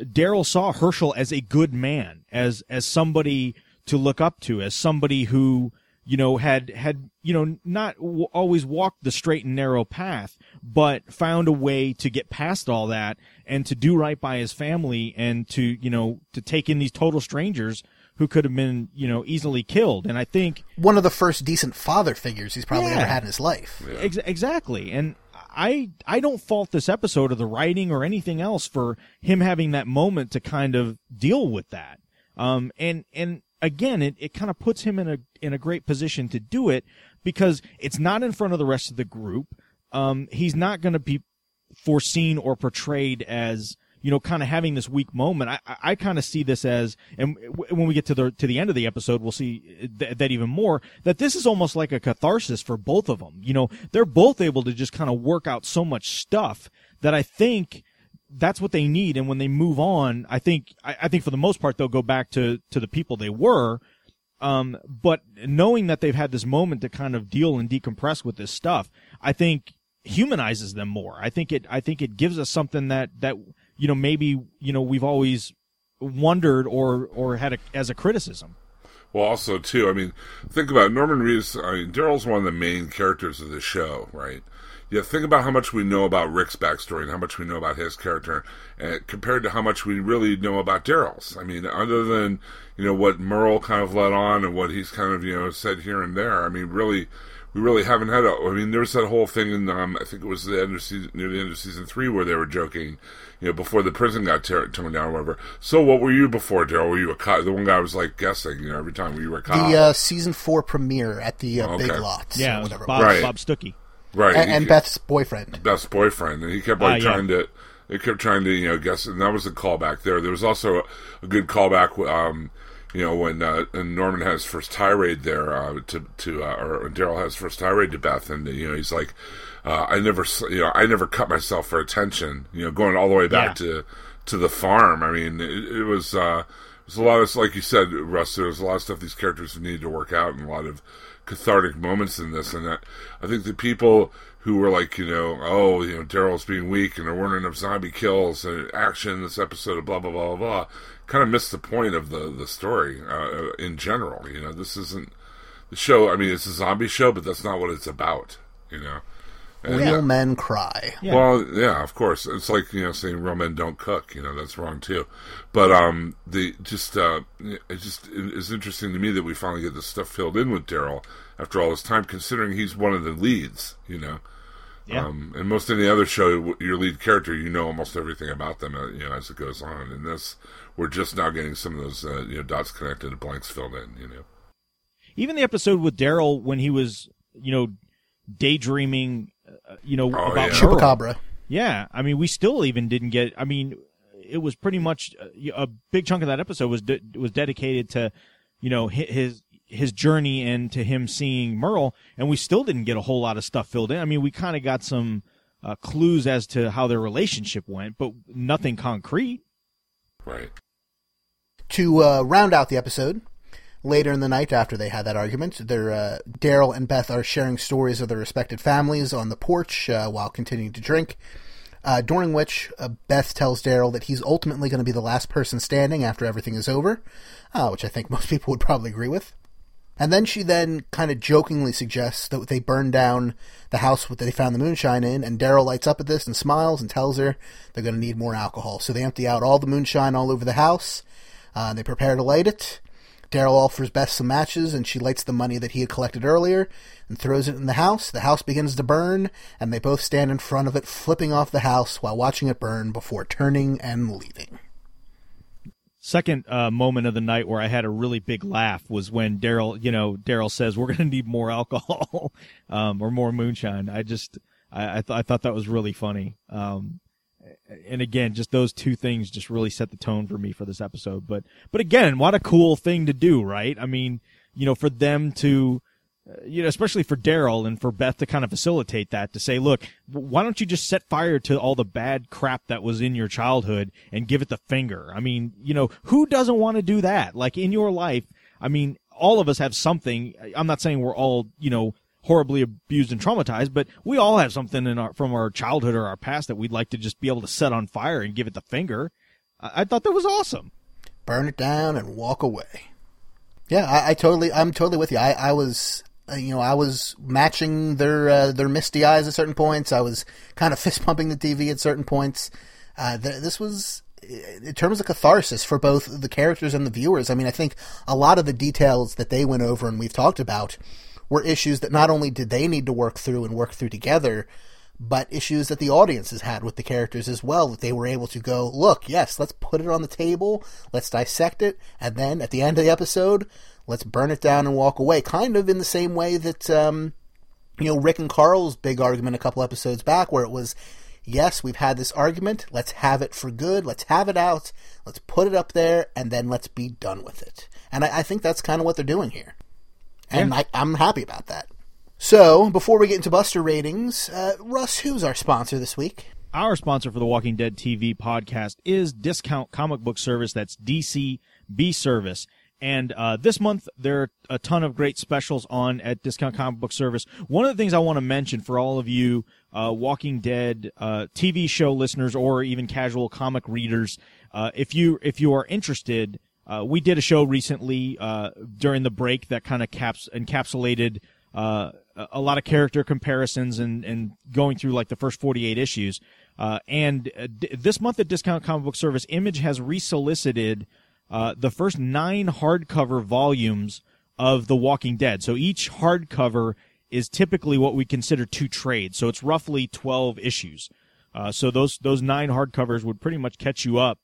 Daryl saw Hershel as a good man, as as somebody to look up to, as somebody who you know had had you know not w- always walked the straight and narrow path, but found a way to get past all that and to do right by his family and to you know to take in these total strangers who could have been you know easily killed. And I think One of the first decent father figures he's probably Yeah. ever had in his life. Ex- exactly. And I I don't fault this episode or the writing or anything else for him having that moment to kind of deal with that. Um and and again it, it kind of puts him in a in a great position to do it because it's not in front of the rest of the group. Um he's not going to be foreseen or portrayed as you know kind of having this weak moment i i, kind of see this as and when we get to the to the end of the episode we'll see th- that even more that this is almost like a catharsis for both of them you know they're both able to just kind of work out so much stuff that i think that's what they need and when they move on i think I, I think for the most part they'll go back to to the people they were um, but knowing that they've had this moment to kind of deal and decompress with this stuff, I think humanizes them more. I think it, I think it gives us something that, that, you know, maybe, you know, we've always wondered or, or had a, as a criticism. Well, also too, I mean, think about it. Norman Reedus. I mean, Daryl's one of the main characters of the show, right? Yeah, think about how much we know about Rick's backstory and how much we know about his character, uh, compared to how much we really know about Daryl's. I mean, other than you know what Merle kind of let on and what he's kind of you know said here and there. I mean, really, we really haven't had a. I mean, there was that whole thing in um, I think it was the end of season near the end of season three where they were joking, you know, before the prison got tear torn down or whatever. So, what were you before, Daryl? Were you a cop? The one guy was like guessing, you know, every time were you a cop? The uh, season four premiere at the uh, Big Lots, Yeah, or whatever. Bob, was. Right. Bob Stookey. right, And, and kept- Beth's boyfriend. Beth's boyfriend, and he kept like Ah, yeah. trying to. They kept trying to, you know, guess, and that was a callback there. There was also a, a good callback, um, you know, when uh, and Norman has first tirade there uh, to to, uh, or Daryl has first tirade to Beth, and you know, he's like, uh, I never, you know, I never cut myself for attention. You know, going all the way back Yeah. to to the farm. I mean, it, it was. Uh, there's a lot of, like you said, Russ. There's a lot of stuff these characters needed to work out, and a lot of cathartic moments in this. And that, I think the people who were like, you know, oh, you know, Daryl's being weak, and there weren't enough zombie kills and action in this episode of blah blah blah blah, blah kind of missed the point of the the story uh, in general. You know, this isn't the show. I mean, it's a zombie show, but that's not what it's about. You know. And- Real men cry. Yeah. well, yeah, of course. It's like you know saying real men don't cook. You know that's wrong too. But um, the just uh, it just it is interesting to me that we finally get this stuff filled in with Daryl after all this time, considering he's one of the leads. You know. Yeah. Um, and most any other show, your lead character, you know almost everything about them, uh, you know, as it goes on. And this, we're just now getting some of those, uh, you know, dots connected and blanks filled in. You know. Even the episode with Daryl when he was, you know, daydreaming, uh, you know, Oh, about yeah. Chupacabra. Yeah, I mean, we still even didn't get. I mean, it was pretty much uh, a big chunk of that episode was de- was dedicated to, you know, his his journey and to him seeing Merle, and we still didn't get a whole lot of stuff filled in. I mean, we kind of got some uh, clues as to how their relationship went, but nothing concrete. Right. To uh, round out the episode, later in the night after they had that argument, they're, uh, Daryl and Beth are sharing stories of their respected families on the porch uh, while continuing to drink. Uh, during which uh, Beth tells Daryl that he's ultimately going to be the last person standing after everything is over, uh, which I think [LAUGHS] most people would probably agree with. And then she then kind of jokingly suggests that they burn down the house that they found the moonshine in, and Daryl lights up at this and smiles and tells her they're going to need more alcohol. So they empty out all the moonshine all over the house. Uh, they prepare to light it. Daryl offers Beth some matches, and she lights the money that he had collected earlier and throws it in the house. The house begins to burn, and they both stand in front of it, flipping off the house while watching it burn before turning and leaving. Second uh, moment of the night where I had a really big laugh was when Daryl, you know, Daryl says we're going to need more alcohol [LAUGHS] um, or more moonshine. I just, I, I, th- I thought that was really funny. Um, and again, just those two things just really set the tone for me for this episode. But, but again, what a cool thing to do, right? I mean, you know, for them to, uh, you know, especially for Daryl and for Beth to kind of facilitate that to say, look, why don't you just set fire to all the bad crap that was in your childhood and give it the finger? I mean, you know, who doesn't want to do that? Like in your life, I mean, all of us have something. I'm not saying we're all, you know, horribly abused and traumatized, but we all have something in our, from our childhood or our past that we'd like to just be able to set on fire and give it the finger. I, I thought that was awesome. burn it down and walk away. Yeah, I, I totally, I'm totally with you. I, I was, uh, you know, I was matching their uh, their misty eyes at certain points. I was kind of [LAUGHS] fist pumping the TV at certain points. Uh, th- this was, in terms of catharsis for both the characters and the viewers. I mean, I think a lot of the details that they went over and we've talked about were issues that not only did they need to work through and work through together, but issues that the audience has had with the characters as well that they were able to go look yes let's put it on the table let's dissect it and then at the end of the episode let's burn it down and walk away. Kind of in the same way that um, you know rick and carl's big argument a couple episodes back where it was yes we've had this argument let's have it for good let's have it out let's put it up there and then let's be done with it. And i, I think that's kind of what they're doing here and I, I'm happy about that. So, before we get into Buster ratings, uh, Russ, who's our sponsor this week? Our sponsor for the Walking Dead TV podcast is Discount Comic Book Service. That's DCB Service. And uh, this month, there are a ton of great specials on at Discount Comic Book Service. One of the things I want to mention for all of you uh, Walking Dead uh, TV show listeners or even casual comic readers, uh, if you if you are interested, uh, we did a show recently uh, during the break that kind of caps encapsulated uh, a- lot of character comparisons and, and going through like the first 48 issues. Uh, and uh, d- this month at Discount Comic Book Service, Image has resolicited uh, the first nine hardcover volumes of The Walking Dead. So each hardcover is typically what we consider two trades. So it's roughly 12 issues. Uh, so those those nine hardcovers would pretty much catch you up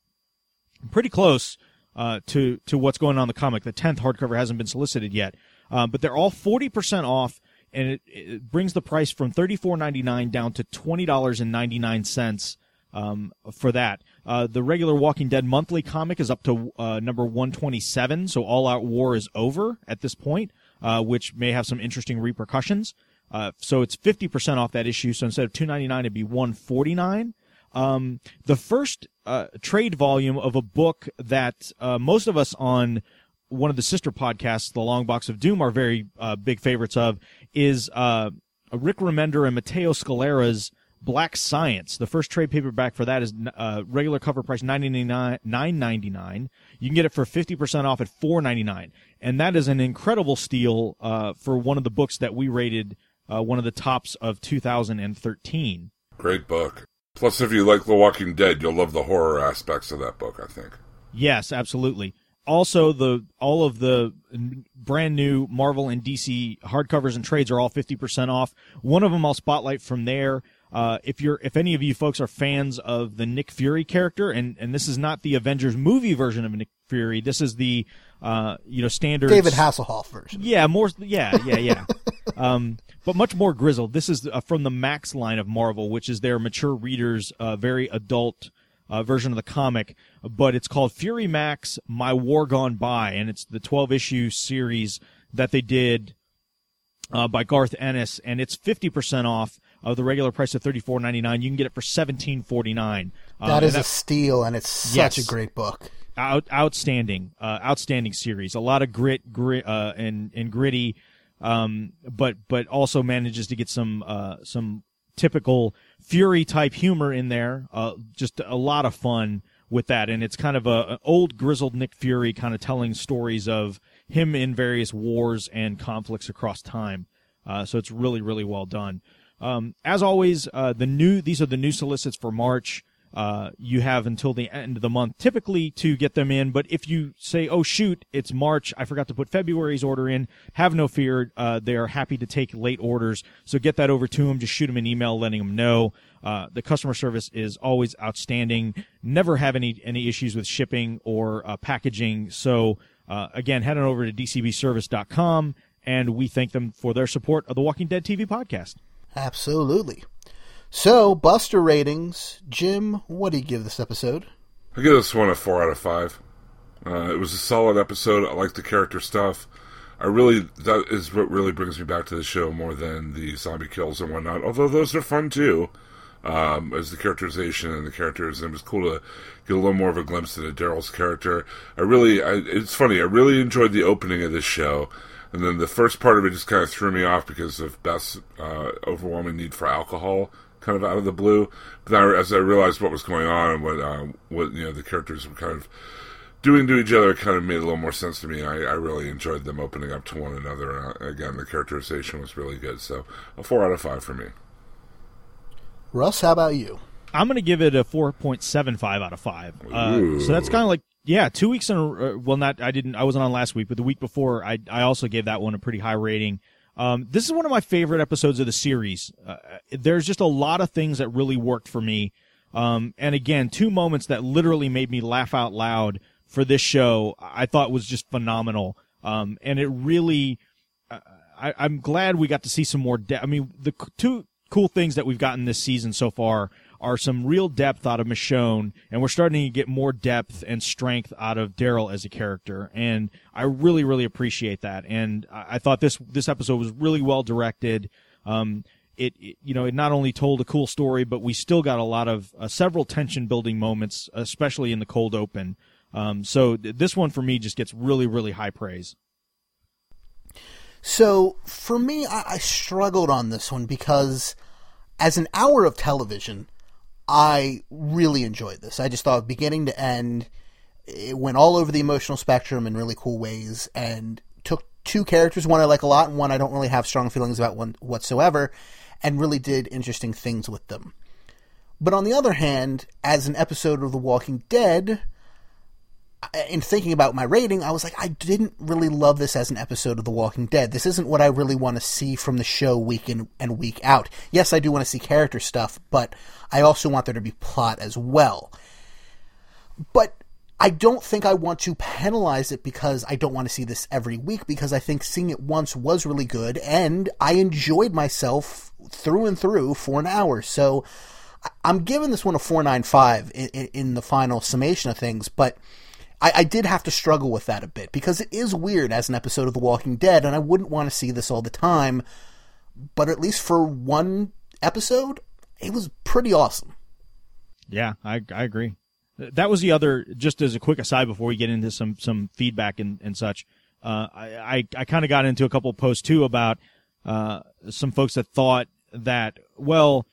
pretty close uh, to to what's going on in the comic. The tenth hardcover hasn't been solicited yet, um, but they're all forty percent off, and it, it brings the price from thirty four ninety nine down to twenty dollars and ninety nine cents um, for that. Uh, the regular Walking Dead monthly comic is up to uh, number one twenty seven, so All Out War is over at this point, uh, which may have some interesting repercussions. Uh, so it's fifty percent off that issue. So instead of two ninety nine, it'd be one forty nine um, the first uh, trade volume of a book that uh, most of us on one of the sister podcasts, The Long Box of Doom, are very uh, big favorites of, is uh, Rick Remender and Matteo Scalera's Black Science. The first trade paperback for that is uh, regular cover price nine ninety nine. You can get it for fifty percent off at four ninety nine, and that is an incredible steal uh, for one of the books that we rated uh, one of the tops of two thousand and thirteen. Great book. Plus, if you like The Walking Dead, you'll love the horror aspects of that book. I think. Yes, absolutely. Also, the all of the brand new Marvel and DC hardcovers and trades are all fifty percent off. One of them I'll spotlight from there. Uh, if you're, if any of you folks are fans of the Nick Fury character, and and this is not the Avengers movie version of Nick Fury. This is the uh, you know standard David Hasselhoff version. yeah, more. Yeah, yeah, yeah. [LAUGHS] um, but much more grizzled. This is uh, from the Max line of Marvel, which is their mature readers, uh, very adult uh, version of the comic. But it's called Fury Max: My War Gone By, and it's the 12 issue series that they did uh, by Garth Ennis, and it's 50% off of the regular price of 34.99. You can get it for 17.49. Uh, That and a steal, and it's such Yes. a great book. Out, outstanding, uh, outstanding series. A lot of grit, grit, uh, and and gritty, um, but but also manages to get some uh, some typical Fury type humor in there. Uh, just a lot of fun with that, and it's kind of a an old grizzled Nick Fury kind of telling stories of him in various wars and conflicts across time. Uh, so it's really really well done. Um, as always, uh, the new these are the new solicits for March. Uh, you have until the end of the month typically to get them in. But if you say, "Oh shoot, it's March," I forgot to put February's order in. Have no fear; uh, they are happy to take late orders. So get that over to them. Just shoot them an email, letting them know. Uh, the customer service is always outstanding. Never have any any issues with shipping or uh, packaging. So uh, again, head on over to dcbservice.com, and we thank them for their support of the Walking Dead TV podcast. Absolutely. So, Buster ratings. Jim, what do you give this episode? I give this one a four out of five. Uh, it was a solid episode. I like the character stuff. I really that is what really brings me back to the show more than the zombie kills and whatnot. Although those are fun too, um, as the characterization and the characters. And it was cool to get a little more of a glimpse into Daryl's character. I really, I, it's funny. I really enjoyed the opening of this show, and then the first part of it just kind of threw me off because of Beth's uh, overwhelming need for alcohol kind of out of the blue. But then I, as I realized what was going on and what uh, what you know the characters were kind of doing to each other, it kind of made a little more sense to me. I, I really enjoyed them opening up to one another. And uh, again, the characterization was really good. So a four out of five for me. Russ, how about you? I'm going to give it a 4.75 out of 5. Uh, so that's kind of like, yeah, two weeks in a uh, well, not, I didn't, I wasn't on last week, but the week before, I, I also gave that one a pretty high rating. Um, this is one of my favorite episodes of the series. Uh, there's just a lot of things that really worked for me. Um, and again, two moments that literally made me laugh out loud for this show, I thought was just phenomenal. Um, and it really, I, I'm glad we got to see some more. I mean, the two cool things that we've gotten this season so far are some real depth out of Michonne, and we're starting to get more depth and strength out of Daryl as a character, and I really, really appreciate that. And I, I thought this this episode was really well directed. Um, it, it you know it not only told a cool story, but we still got a lot of uh, several tension building moments, especially in the cold open. Um, so th- this one for me just gets really, really high praise. So, for me, I, I struggled on this one because as an hour of television, I really enjoyed this. I just thought beginning to end, it went all over the emotional spectrum in really cool ways and took two characters, one I like a lot and one I don't really have strong feelings about one whatsoever, and really did interesting things with them. But on the other hand, as an episode of The Walking Dead, in thinking about my rating, I was like, I didn't really love this as an episode of The Walking Dead. This isn't what I really want to see from the show week in and week out. Yes, I do want to see character stuff, but I also want there to be plot as well. But I don't think I want to penalize it because I don't want to see this every week because I think seeing it once was really good and I enjoyed myself through and through for an hour. So I'm giving this one a 495 in, in, in the final summation of things, but I, I did have to struggle with that a bit because it is weird as an episode of The Walking Dead, and I wouldn't want to see this all the time. But at least for one episode, it was pretty awesome. Yeah, I I agree. That was the other. Just as a quick aside before we get into some some feedback and and such, uh, I I, I kind of got into a couple posts too about uh, some folks that thought that well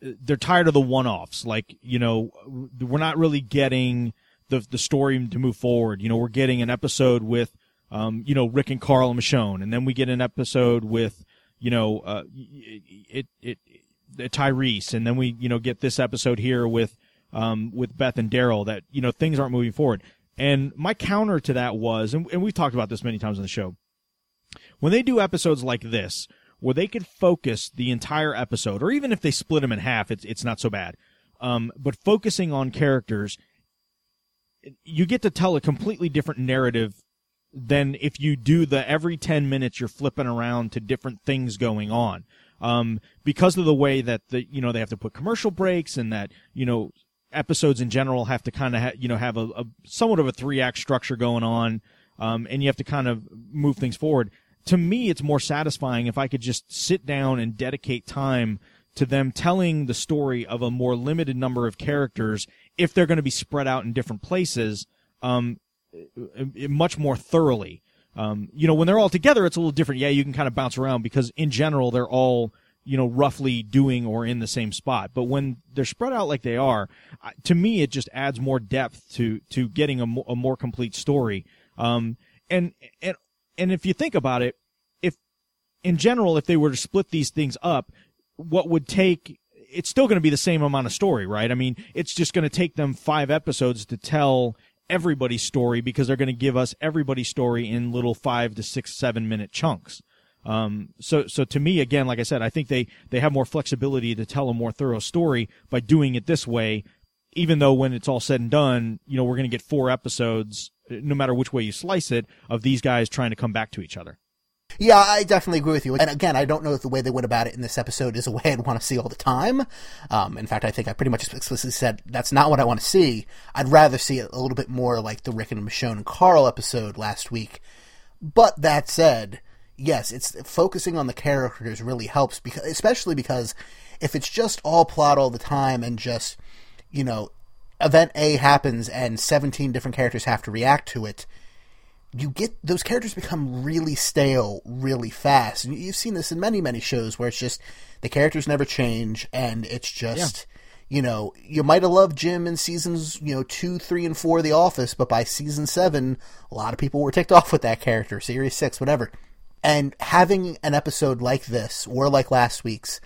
they're tired of the one-offs. Like you know, we're not really getting the the story to move forward. You know, we're getting an episode with um, you know Rick and Carl and Michonne, and then we get an episode with you know uh, it it, it Tyrese, and then we you know get this episode here with um, with Beth and Daryl that you know things aren't moving forward. And my counter to that was, and, and we've talked about this many times on the show, when they do episodes like this, where they could focus the entire episode, or even if they split them in half, it's it's not so bad. Um, but focusing on characters, you get to tell a completely different narrative than if you do the every 10 minutes you're flipping around to different things going on. Um, because of the way that the, you know, they have to put commercial breaks and that, you know, episodes in general have to kind of, ha- you know, have a, a somewhat of a three act structure going on. Um, and you have to kind of move things forward. To me, it's more satisfying if I could just sit down and dedicate time to them telling the story of a more limited number of characters if they're going to be spread out in different places. Um, uh, much more thoroughly. Um, you know, when they're all together, it's a little different. Yeah, you can kind of bounce around because in general, they're all, you know, roughly doing or in the same spot. But when they're spread out like they are, to me, it just adds more depth to, to getting a, mo- a more complete story. Um, and, and, and if you think about it, if, in general, if they were to split these things up, what would take it's still going to be the same amount of story, right? I mean, it's just going to take them five episodes to tell everybody's story because they're going to give us everybody's story in little five to six, seven minute chunks. Um, so, so to me, again, like I said, I think they, they have more flexibility to tell a more thorough story by doing it this way. Even though when it's all said and done, you know, we're going to get four episodes, no matter which way you slice it, of these guys trying to come back to each other. Yeah, I definitely agree with you. And again, I don't know if the way they went about it in this episode is a way [LAUGHS] I'd want to see all the time. Um, in fact, I think I pretty much explicitly said that's not what I want to see. I'd rather see it a little bit more like the Rick and Michonne and Carl episode last week. But that said, yes, it's focusing on the characters really helps because, especially because if it's just all plot all the time and just, you know, event A happens and 17 different characters have to react to it, you get those characters become really stale really fast. And you've seen this in many, many shows where it's just the characters never change and it's just, you know, you might have loved Jim in seasons, you know, two, three, and four of The Office, but by season seven, a lot of people were ticked off with that character, series six, whatever. And having an episode like this, or like last week's,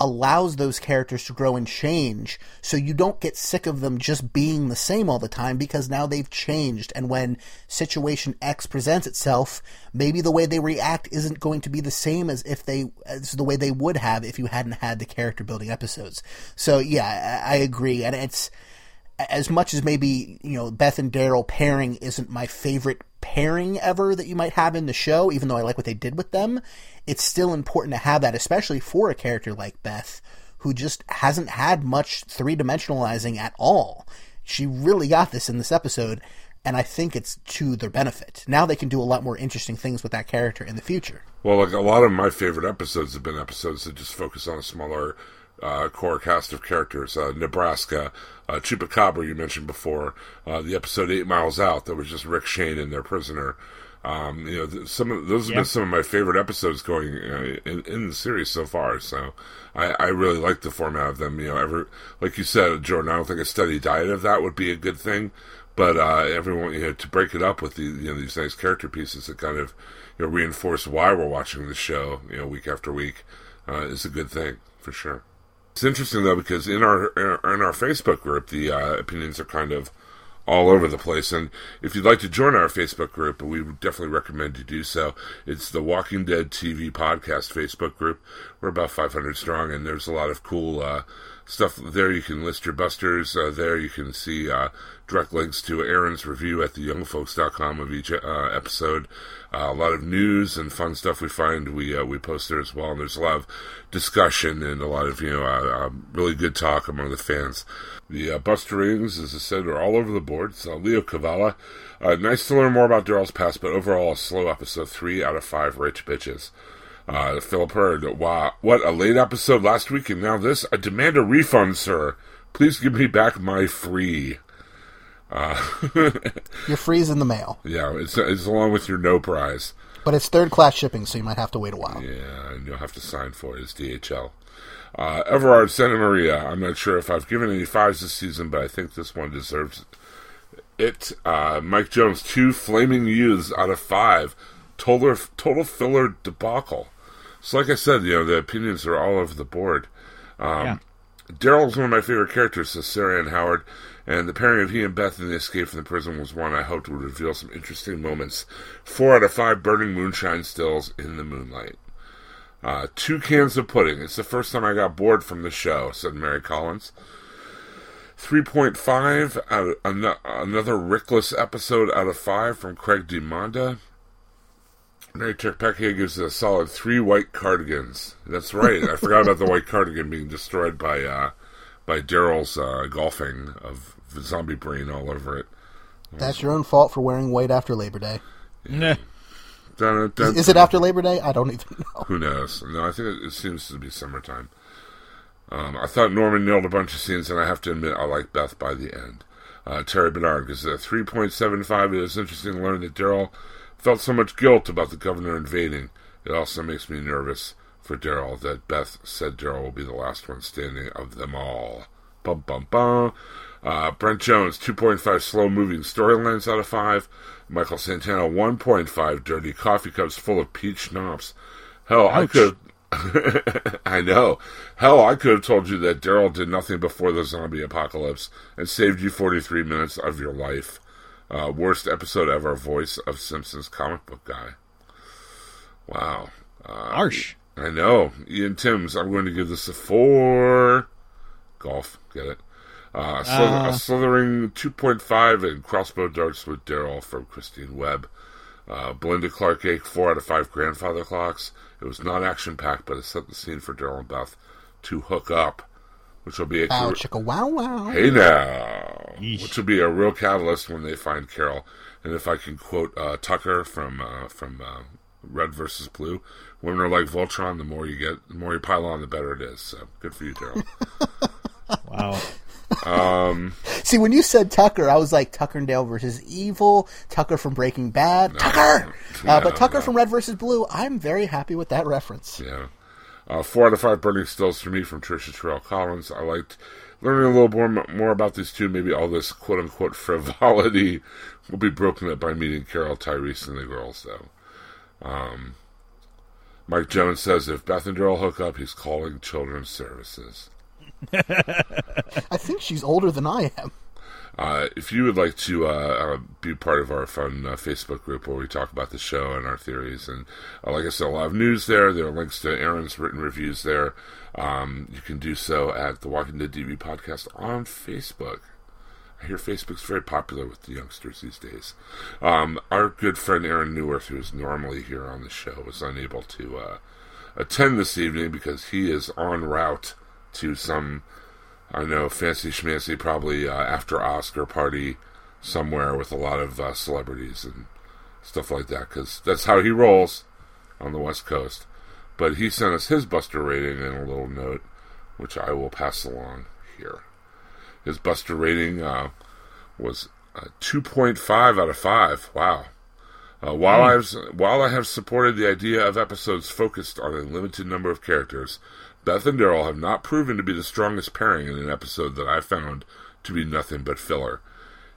allows those characters to grow and change so you don't get sick of them just being the same all the time because now they've changed. And when situation X presents itself maybe the way they react isn't going to be the same as if they as the way they would have if you hadn't had the character building episodes. So yeah I, I agree. And it's as much as maybe you know Beth and Daryl pairing isn't my favorite pairing ever that you might have in the show, even though I like what they did with them, it's still important to have that, especially for a character like Beth, who just hasn't had much three dimensionalizing at all. She really got this in this episode, and I think it's to their benefit. Now they can do a lot more interesting things with that character in the future. Well, like a lot of my favorite episodes have been episodes that just focus on a smaller uh, core cast of characters. Uh, Nebraska, uh, Chupacabra, you mentioned before, uh, the episode Eight Miles Out that was just Rick Shane and their prisoner. Um, you know, th- some of those have Yeah. been some of my favorite episodes going uh, in, in the series so far. So I, I really like the format of them. You know, ever like you said, Jordan. I don't think a steady diet of that would be a good thing, but uh, everyone you know to break it up with the you know these nice character pieces that kind of you know reinforce why we're watching the show you know week after week uh, is a good thing for sure. It's interesting though because in our in our Facebook group, the uh, opinions are kind of all over the place. And if you'd like to join our Facebook group, we definitely recommend you do so. It's the Walking Dead TV Podcast Facebook group. We're about 500 strong, and there's a lot of cool uh, stuff there. You can list your busters uh, there. You can see uh, direct links to Aaron's review at theyoungfolks.com of each uh, episode. Uh, a lot of news and fun stuff we find we uh, we post there as well. And there's a lot of discussion and a lot of you know uh, uh, really good talk among the fans. The uh, Buster rings, as I said, are all over the board. So Leo Cavalla. uh, nice to learn more about Daryl's past, but overall a slow episode. Three out of five rich bitches. Uh, Philip Heard, wow, what a late episode last week, and now this. I demand a refund, sir. Please give me back my free. Uh, [LAUGHS] Your free's in the mail, yeah, it's, it's along with your no prize. but it's third class shipping, so you might have to wait a while. Yeah, and you'll have to sign for it as DHL. Uh, Everard Santa Maria. I'm not sure if I've given any fives this season, but I think this one deserves it. Uh, Mike Jones, two flaming youths out of five. Total, total filler debacle. So, like I said, you know, the opinions are all over the board. Um, Yeah. Daryl's one of my favorite characters, says Sarah Ann Howard, and the pairing of he and Beth in the escape from the prison was one I hoped would reveal some interesting moments. Four out of five burning moonshine stills in the moonlight. Uh, two cans of pudding. It's the first time I got bored from the show, said Mary Collins. 3.5 out of, ano- another Rickless episode out of 5 from Craig DiMonda. Mary Turpecchia gives it a solid three white cardigans. That's right. I forgot about the white [LAUGHS] cardigan being destroyed by uh, by Daryl's uh, golfing of zombie brain all over it. That's your own fault for wearing white after Labor Day. Nah. [LAUGHS] Dun, dun, Is, is it after Labor Day? I don't even know. Who knows? No, I think it, it seems to be summertime. Um, I thought Norman nailed a bunch of scenes, and I have to admit I like Beth by the end. Uh, Terry Bernard gives it a 3.75. It is interesting to learn that Daryl felt so much guilt about the governor invading. It also makes me nervous for Daryl that Beth said Daryl will be the last one standing of them all. Bum bum bum. Uh, Brent Jones, 2.5 slow moving storylines out of 5. Michael Santana, 1.5 dirty coffee cups full of peach schnapps. Hell, I could. [LAUGHS] I know. Hell, I could have told you that Daryl did nothing before the zombie apocalypse and saved you 43 minutes of your life. Uh, worst episode ever, voice of Simpsons comic book guy. Wow. Uh, Harsh. I know. Ian Timms, I'm going to give this a four. Golf, get it? Uh, Ah. a slithering 2.5 and crossbow darts with Daryl from Christine Webb. Uh, Belinda Clark Ake, 4 out of 5 grandfather clocks. It was not action packed, but it set the scene for Daryl and Beth to hook up, which will be a Wow, chicka wow wow. Hey now, Yeesh. which will be a real catalyst when they find Carol. And if I can quote uh, Tucker from uh, from uh, Red versus Blue, women are like Voltron. The more you get, the more you pile on, the better it is. So good for you, Daryl. [LAUGHS] Wow. See, when you said Tucker, I was like Tucker and Dale versus Evil, Tucker from Breaking Bad, Tucker. Uh, but Tucker no. from Red versus Blue, I'm very happy with that reference. yeah, uh, four out of five burning stills for me from Trisha Terrell Collins. I liked learning a little more more about these two. Maybe all this quote unquote [LAUGHS] frivolity will be broken up by meeting Carol, Tyrese, and the girls. Though. Um, Mike Jones says if Beth and Daryl hook up, he's calling Children's Services. [LAUGHS] I think she's older than I am. Uh, if you would like to uh, uh, be part of our fun uh, Facebook group where we talk about the show and our theories, and uh, like I said, a lot of news there. There are links to Aaron's written reviews there. Um, you can do so at the Walking Dead TV podcast on Facebook. I hear Facebook's very popular with the youngsters these days. Um, our good friend Aaron Neuwirth, who is normally here on the show, was unable to uh, attend this evening because he is en route to some I know, fancy schmancy, probably uh, after Oscar party somewhere with a lot of uh, celebrities and stuff like that, because that's how he rolls on the West Coast. But he sent us his Buster rating in a little note, which I will pass along here. His Buster rating uh, was uh, 2.5 out of 5. Wow. Uh, while I've while I have supported the idea of episodes focused on a limited number of characters, Beth and Daryl have not proven to be the strongest pairing in an episode that I found to be nothing but filler.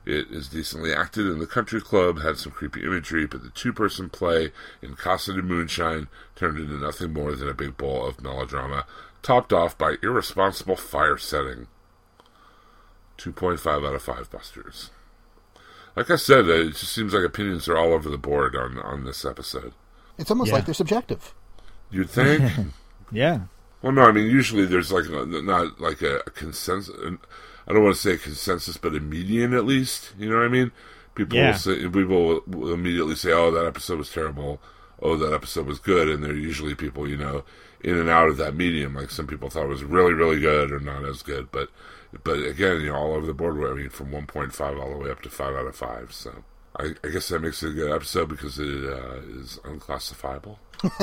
It is decently acted, in the country club had some creepy imagery, but the two-person play in Casa de Moonshine turned into nothing more than a big bowl of melodrama, topped off by irresponsible fire setting. 2.5 out of 5 busters. Like I said, uh, it just seems like opinions are all over the board on, on this episode. It's almost Yeah. like they're subjective. You'd think? [LAUGHS] Yeah. Well, no, I mean, usually there's like a, not like a, a consensus. I don't want to say consensus, but a median at least. You know what I mean? People Yeah. will say, people will- will immediately say, "Oh, that episode was terrible." Oh, that episode was good, and they're usually people, you know, in and out of that medium. Like some people thought it was really, really good, or not as good. But, but again, you know, all over the board. I mean, from 1.5 all the way up to five out of five. So, I, I guess that makes it a good episode because it uh, is unclassifiable. [LAUGHS]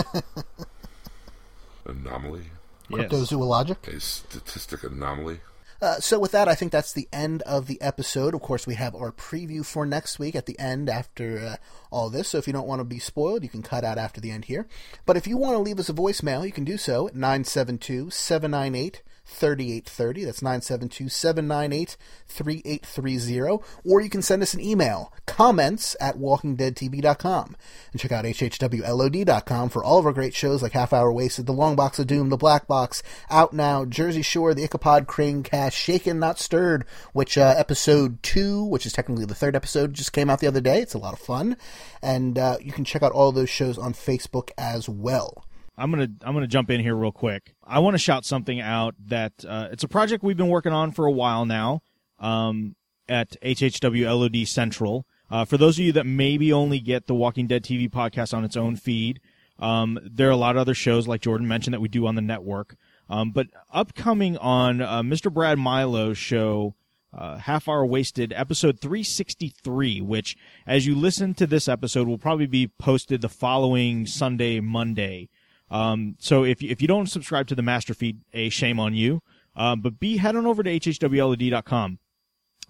Anomaly, Yes. Cryptozoologic. a statistic anomaly. Uh, so with that, I think that's the end of the episode. Of course, we have our preview for next week at the end after uh, all this. So if you don't want to be spoiled, you can cut out after the end here. But if you want to leave us a voicemail, you can do so at 972 798 3830. That's 972 798 3830. Or you can send us an email, comments at walkingdeadtv.com. And check out hhwlod.com for all of our great shows like Half Hour Wasted, The Long Box of Doom, The Black Box, Out Now, Jersey Shore, The Ichabod Crane Cast, Shaken Not Stirred, which uh, episode 2, which is technically the third episode, just came out the other day. It's a lot of fun. And uh, you can check out all those shows on Facebook as well. I'm gonna I'm gonna jump in here real quick. I want to shout something out that uh, it's a project we've been working on for a while now. um, at HHWLOD Central. Uh, for those of you that maybe only get the Walking Dead TV podcast on its own feed, um, there are a lot of other shows like Jordan mentioned that we do on the network. Um, but upcoming on uh, Mr. Brad Milo's show, uh, Half Hour Wasted, episode 363, which, as you listen to this episode, will probably be posted the following Sunday, Monday. Um, so if you, if you don't subscribe to the master feed, a shame on you. Uh, but B, head on over to hhwlod.com.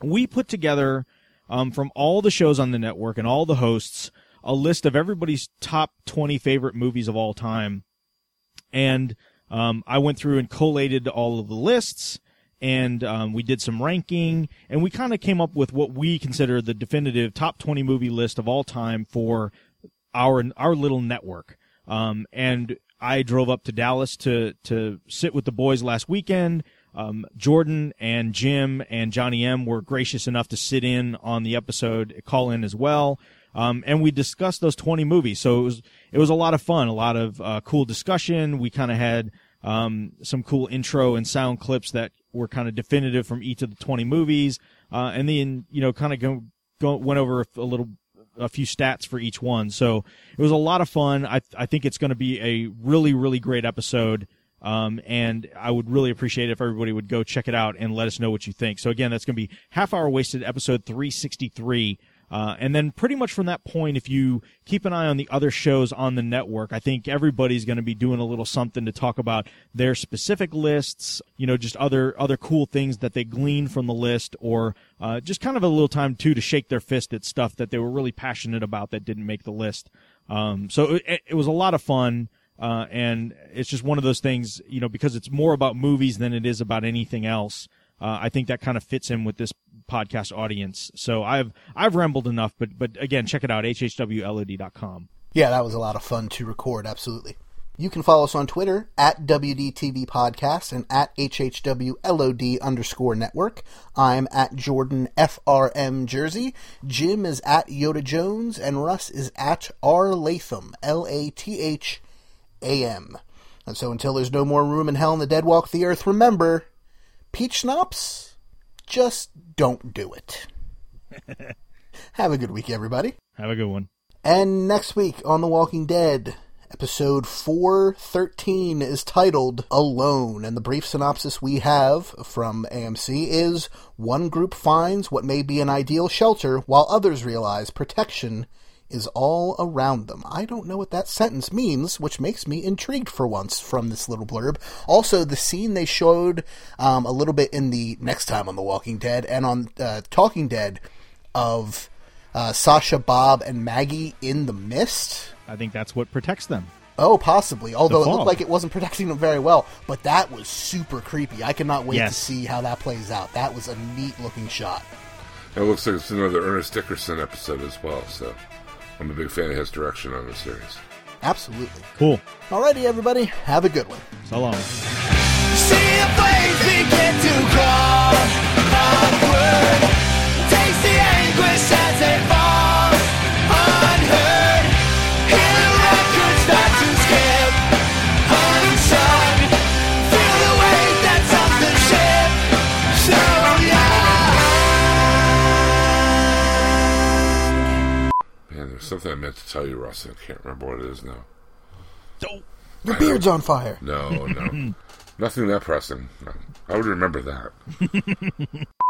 We put together, um, from all the shows on the network and all the hosts, a list of everybody's top 20 favorite movies of all time. And, um, I went through and collated all of the lists and, um, we did some ranking and we kind of came up with what we consider the definitive top 20 movie list of all time for our, our little network. Um, and I drove up to Dallas to, to sit with the boys last weekend. Um, Jordan and Jim and Johnny M were gracious enough to sit in on the episode, call in as well. Um, and we discussed those 20 movies. So it was, it was a lot of fun, a lot of, uh, cool discussion. We kind of had, um, some cool intro and sound clips that were kind of definitive from each of the 20 movies. Uh, and then, you know, kind of go, go, went over a little a few stats for each one. So it was a lot of fun. I I think it's going to be a really really great episode. Um, and I would really appreciate it if everybody would go check it out and let us know what you think. So again, that's going to be half hour wasted episode 363. Uh, and then pretty much from that point, if you keep an eye on the other shows on the network, I think everybody's going to be doing a little something to talk about their specific lists, you know, just other, other cool things that they glean from the list or, uh, just kind of a little time too to shake their fist at stuff that they were really passionate about that didn't make the list. Um, so it, it was a lot of fun. Uh, and it's just one of those things, you know, because it's more about movies than it is about anything else. Uh, I think that kind of fits in with this podcast audience. So I've I've rambled enough, but but again, check it out hhwlod.com. Yeah, that was a lot of fun to record, absolutely. You can follow us on Twitter at WDTV Podcast and at HHWLOD underscore network. I'm at Jordan FRM Jersey. Jim is at Yoda Jones and Russ is at R Latham, L A T H A M. And so until there's no more room in hell and the dead walk the earth, remember, peach schnapps, just don't do it. [LAUGHS] Have a good week, everybody. Have a good one. And next week on The Walking Dead, episode 413 is titled Alone. And the brief synopsis we have from AMC is one group finds what may be an ideal shelter, while others realize protection is all around them. I don't know what that sentence means, which makes me intrigued for once from this little blurb. Also, the scene they showed um, a little bit in the next time on The Walking Dead and on uh, Talking Dead of uh, Sasha, Bob, and Maggie in the mist. I think that's what protects them. Oh, possibly. Although it looked like it wasn't protecting them very well, but that was super creepy. I cannot wait Yes. to see how that plays out. That was a neat looking shot. It looks like it's another Ernest Dickerson episode as well, so I'm a big fan of his direction on the series. Absolutely. Cool. Alrighty, everybody. Have a good one. So long. See a flames begin to crawl upward. Taste something I meant to tell you, Russ. I can't remember what it is now. Your beard's on fire. No, no. [LAUGHS] Nothing that pressing. No. I would remember that. [LAUGHS]